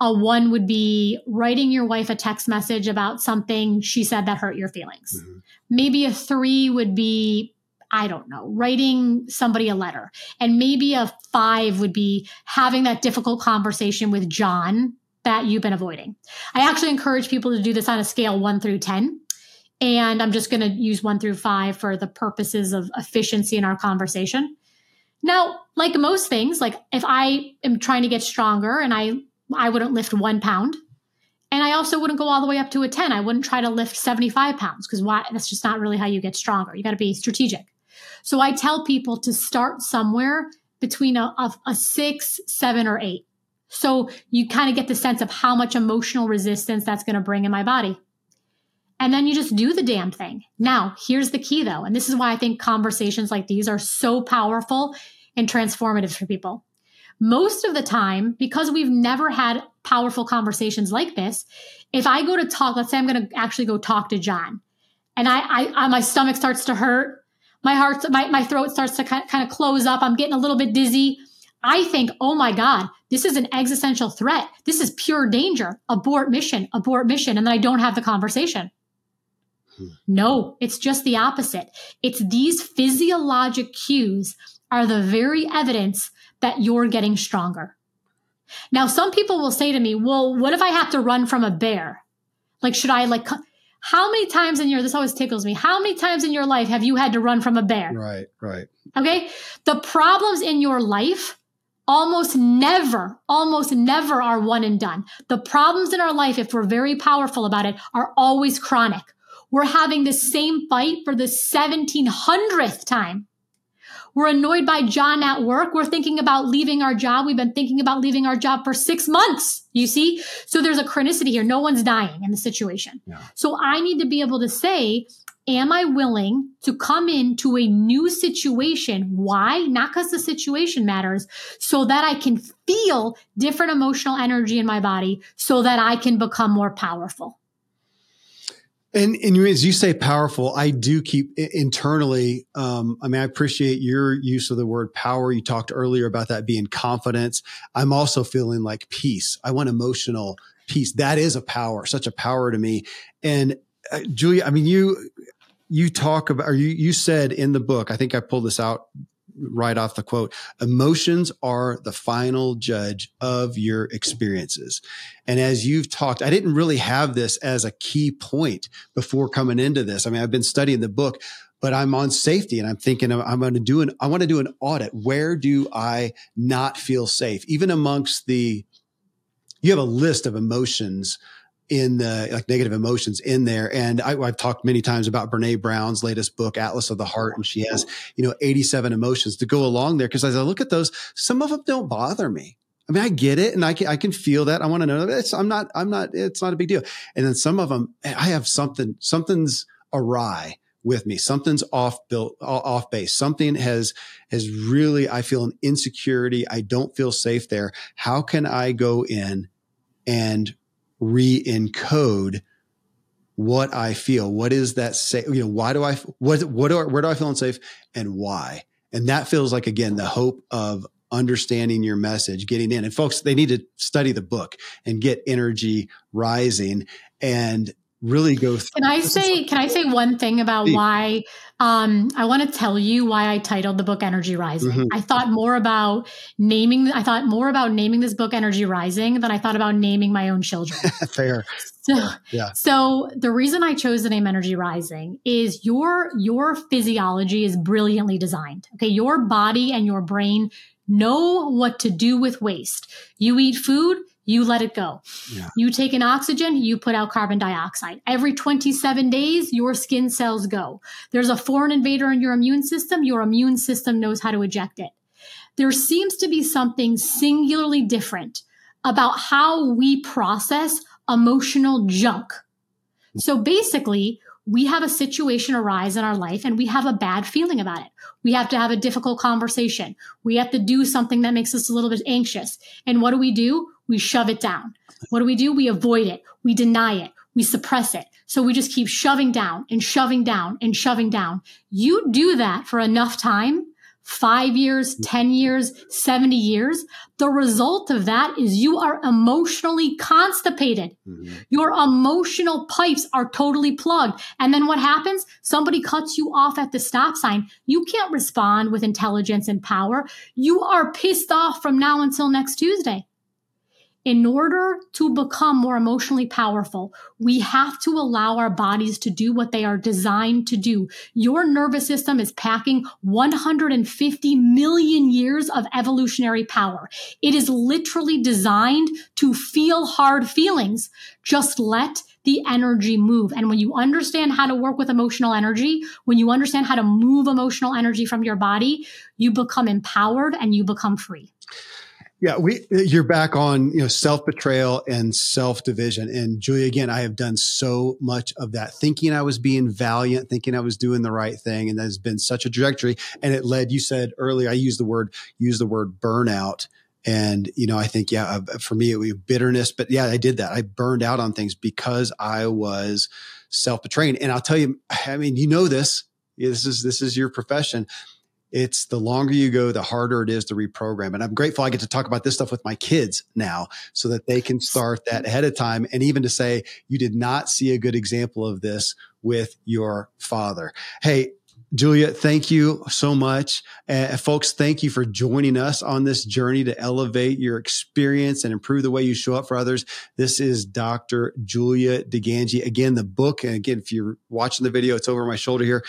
a one would be writing your wife a text message about something she said that hurt your feelings. Mm-hmm. Maybe a three would be I don't know, writing somebody a letter. And maybe a five would be having that difficult conversation with John that you've been avoiding. I actually encourage people to do this on a scale one through 10. And I'm just going to use one through five for the purposes of efficiency in our conversation. Now, like most things, like if I am trying to get stronger and I I wouldn't lift one pound. And I also wouldn't go all the way up to a 10. I wouldn't try to lift 75 pounds because why that's just not really how you get stronger. You got to be strategic. So I tell people to start somewhere between a, a, a six, seven, or eight. So you kind of get the sense of how much emotional resistance that's going to bring in my body. And then you just do the damn thing. Now, here's the key though. And this is why I think conversations like these are so powerful and transformative for people. Most of the time, because we've never had powerful conversations like this, if I go to talk, let's say I'm going to actually go talk to John, and I, I, I, my stomach starts to hurt, my heart, my, my throat starts to kind of, kind of close up, I'm getting a little bit dizzy. I think, oh my God, this is an existential threat. This is pure danger. Abort mission, abort mission. And then I don't have the conversation. Hmm. No, it's just the opposite. It's these physiologic cues are the very evidence that you're getting stronger. Now, some people will say to me, well, what if I have to run from a bear? Like, should I like, how many times in your, this always tickles me. How many times in your life have you had to run from a bear? Right, right. Okay. The problems in your life almost never, almost never are one and done. The problems in our life, if we're very powerful about it, are always chronic. We're having the same fight for the 1700th time. We're annoyed by John at work. We're thinking about leaving our job. We've been thinking about leaving our job for six months. You see? So there's a chronicity here. No one's dying in the situation. Yeah. So I need to be able to say, am I willing to come into a new situation? Why? Not because the situation matters, so that I can feel different emotional energy in my body so that I can become more powerful. And, and as you say, powerful, I do keep internally. Um, I mean, I appreciate your use of the word power. You talked earlier about that being confidence. I'm also feeling like peace. I want emotional peace. That is a power, such a power to me. And uh, Julia, I mean, you, you talk about, or you, you said in the book, I think I pulled this out right off the quote emotions are the final judge of your experiences. And as you've talked i didn't really have this as a key point before coming into this. I mean i've been studying the book but i'm on safety and i'm thinking i'm going to do an i want to do an audit. Where do i not feel safe? Even amongst the you have a list of emotions in the like negative emotions in there. And I, have talked many times about Brene Brown's latest book, Atlas of the Heart, and she has, you know, 87 emotions to go along there. Cause as I look at those, some of them don't bother me. I mean, I get it and I can, I can feel that. I want to know that I'm not, I'm not, it's not a big deal. And then some of them, I have something, something's awry with me. Something's off built, off base. Something has, has really, I feel an insecurity. I don't feel safe there. How can I go in and re-encode what I feel? What is that say? You know, why do I, what, what do I, where do I feel unsafe and why? And that feels like, again, the hope of understanding your message, getting in. And folks, they need to study the book and get energy rising and really go through. Can I say can I say one thing about why um, I want to tell you why I titled the book Energy Rising. Mm-hmm. I thought more about naming I thought more about naming this book Energy Rising than I thought about naming my own children. Fair. So, yeah. so the reason I chose the name Energy Rising is your your physiology is brilliantly designed. Okay, your body and your brain know what to do with waste. You eat food, you let it go. Yeah. You take in oxygen, you put out carbon dioxide. Every 27 days, your skin cells go. There's a foreign invader in your immune system, your immune system knows how to eject it. There seems to be something singularly different about how we process emotional junk. So basically, we have a situation arise in our life and we have a bad feeling about it. We have to have a difficult conversation. We have to do something that makes us a little bit anxious. And what do we do? We shove it down. What do we do? We avoid it. We deny it. We suppress it. So we just keep shoving down and shoving down and shoving down. You do that for enough time five years, 10 years, 70 years, the result of that is you are emotionally constipated. Mm-hmm. Your emotional pipes are totally plugged. And then what happens? Somebody cuts you off at the stop sign. You can't respond with intelligence and power. You are pissed off from now until next Tuesday in order to become more emotionally powerful, we have to allow our bodies to do what they are designed to do. Your nervous system is packing 150 million years of evolutionary power. It is literally designed to feel hard feelings. Just let the energy move. And when you understand how to work with emotional energy, when you understand how to move emotional energy from your body, you become empowered and you become free. Yeah, we you're back on, you know, self-betrayal and self-division. And Julia, again, I have done so much of that, thinking I was being valiant, thinking I was doing the right thing. And that has been such a trajectory. And it led, you said earlier, I used the word, use the word burnout. And, you know, I think, yeah, uh, for me, it was bitterness, but yeah, I did that. I burned out on things because I was self-betraying. And I'll tell you, I mean, you know this, this is, this is your profession it's the longer you go, the harder it is to reprogram. And I'm grateful I get to talk about this stuff with my kids now so that they can start that ahead of time. And even to say, you did not see a good example of this with your father. Hey, Julia, thank you so much. Uh, folks, thank you for joining us on this journey to elevate your experience and improve the way you show up for others. This is Dr. Julia DiGangi. Again, the book, and again, if you're watching the video, it's over my shoulder here.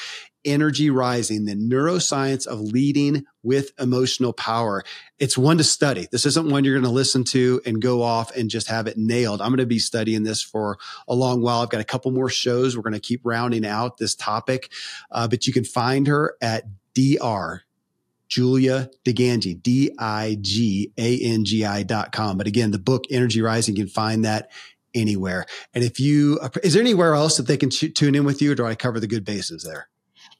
Energy Rising, the neuroscience of leading with emotional power. It's one to study. This isn't one you're going to listen to and go off and just have it nailed. I'm going to be studying this for a long while. I've got a couple more shows. We're going to keep rounding out this topic, uh, but you can find her at dr Julia DiGangi, D-I-G-A-N-G-I dot com. But again, the book Energy Rising, you can find that anywhere. And if you, is there anywhere else that they can tune in with you or do I cover the good bases there?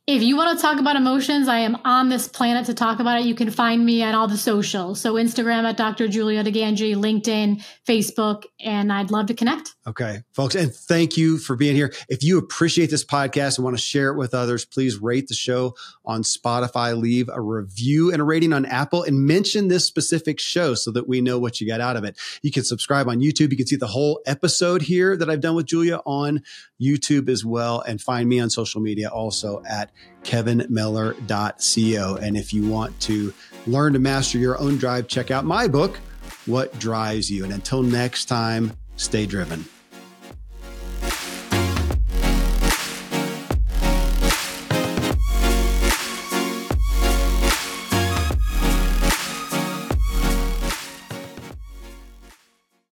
If you want to talk about emotions, I am on this planet to talk about it. You can find me on all the socials. So Instagram at Dr. Julia DiGangi, LinkedIn, Facebook, and I'd love to connect. Okay, folks. And thank you for being here. If you appreciate this podcast and want to share it with others, please rate the show on Spotify, leave a review and a rating on Apple and mention this specific show so that we know what you got out of it. You can subscribe on YouTube. You can see the whole episode here that I've done with Julia on YouTube as well. And find me on social media also at kevinmiller.co. And if you want to learn to master your own drive, check out my book, What Drives You. And until next time, stay driven.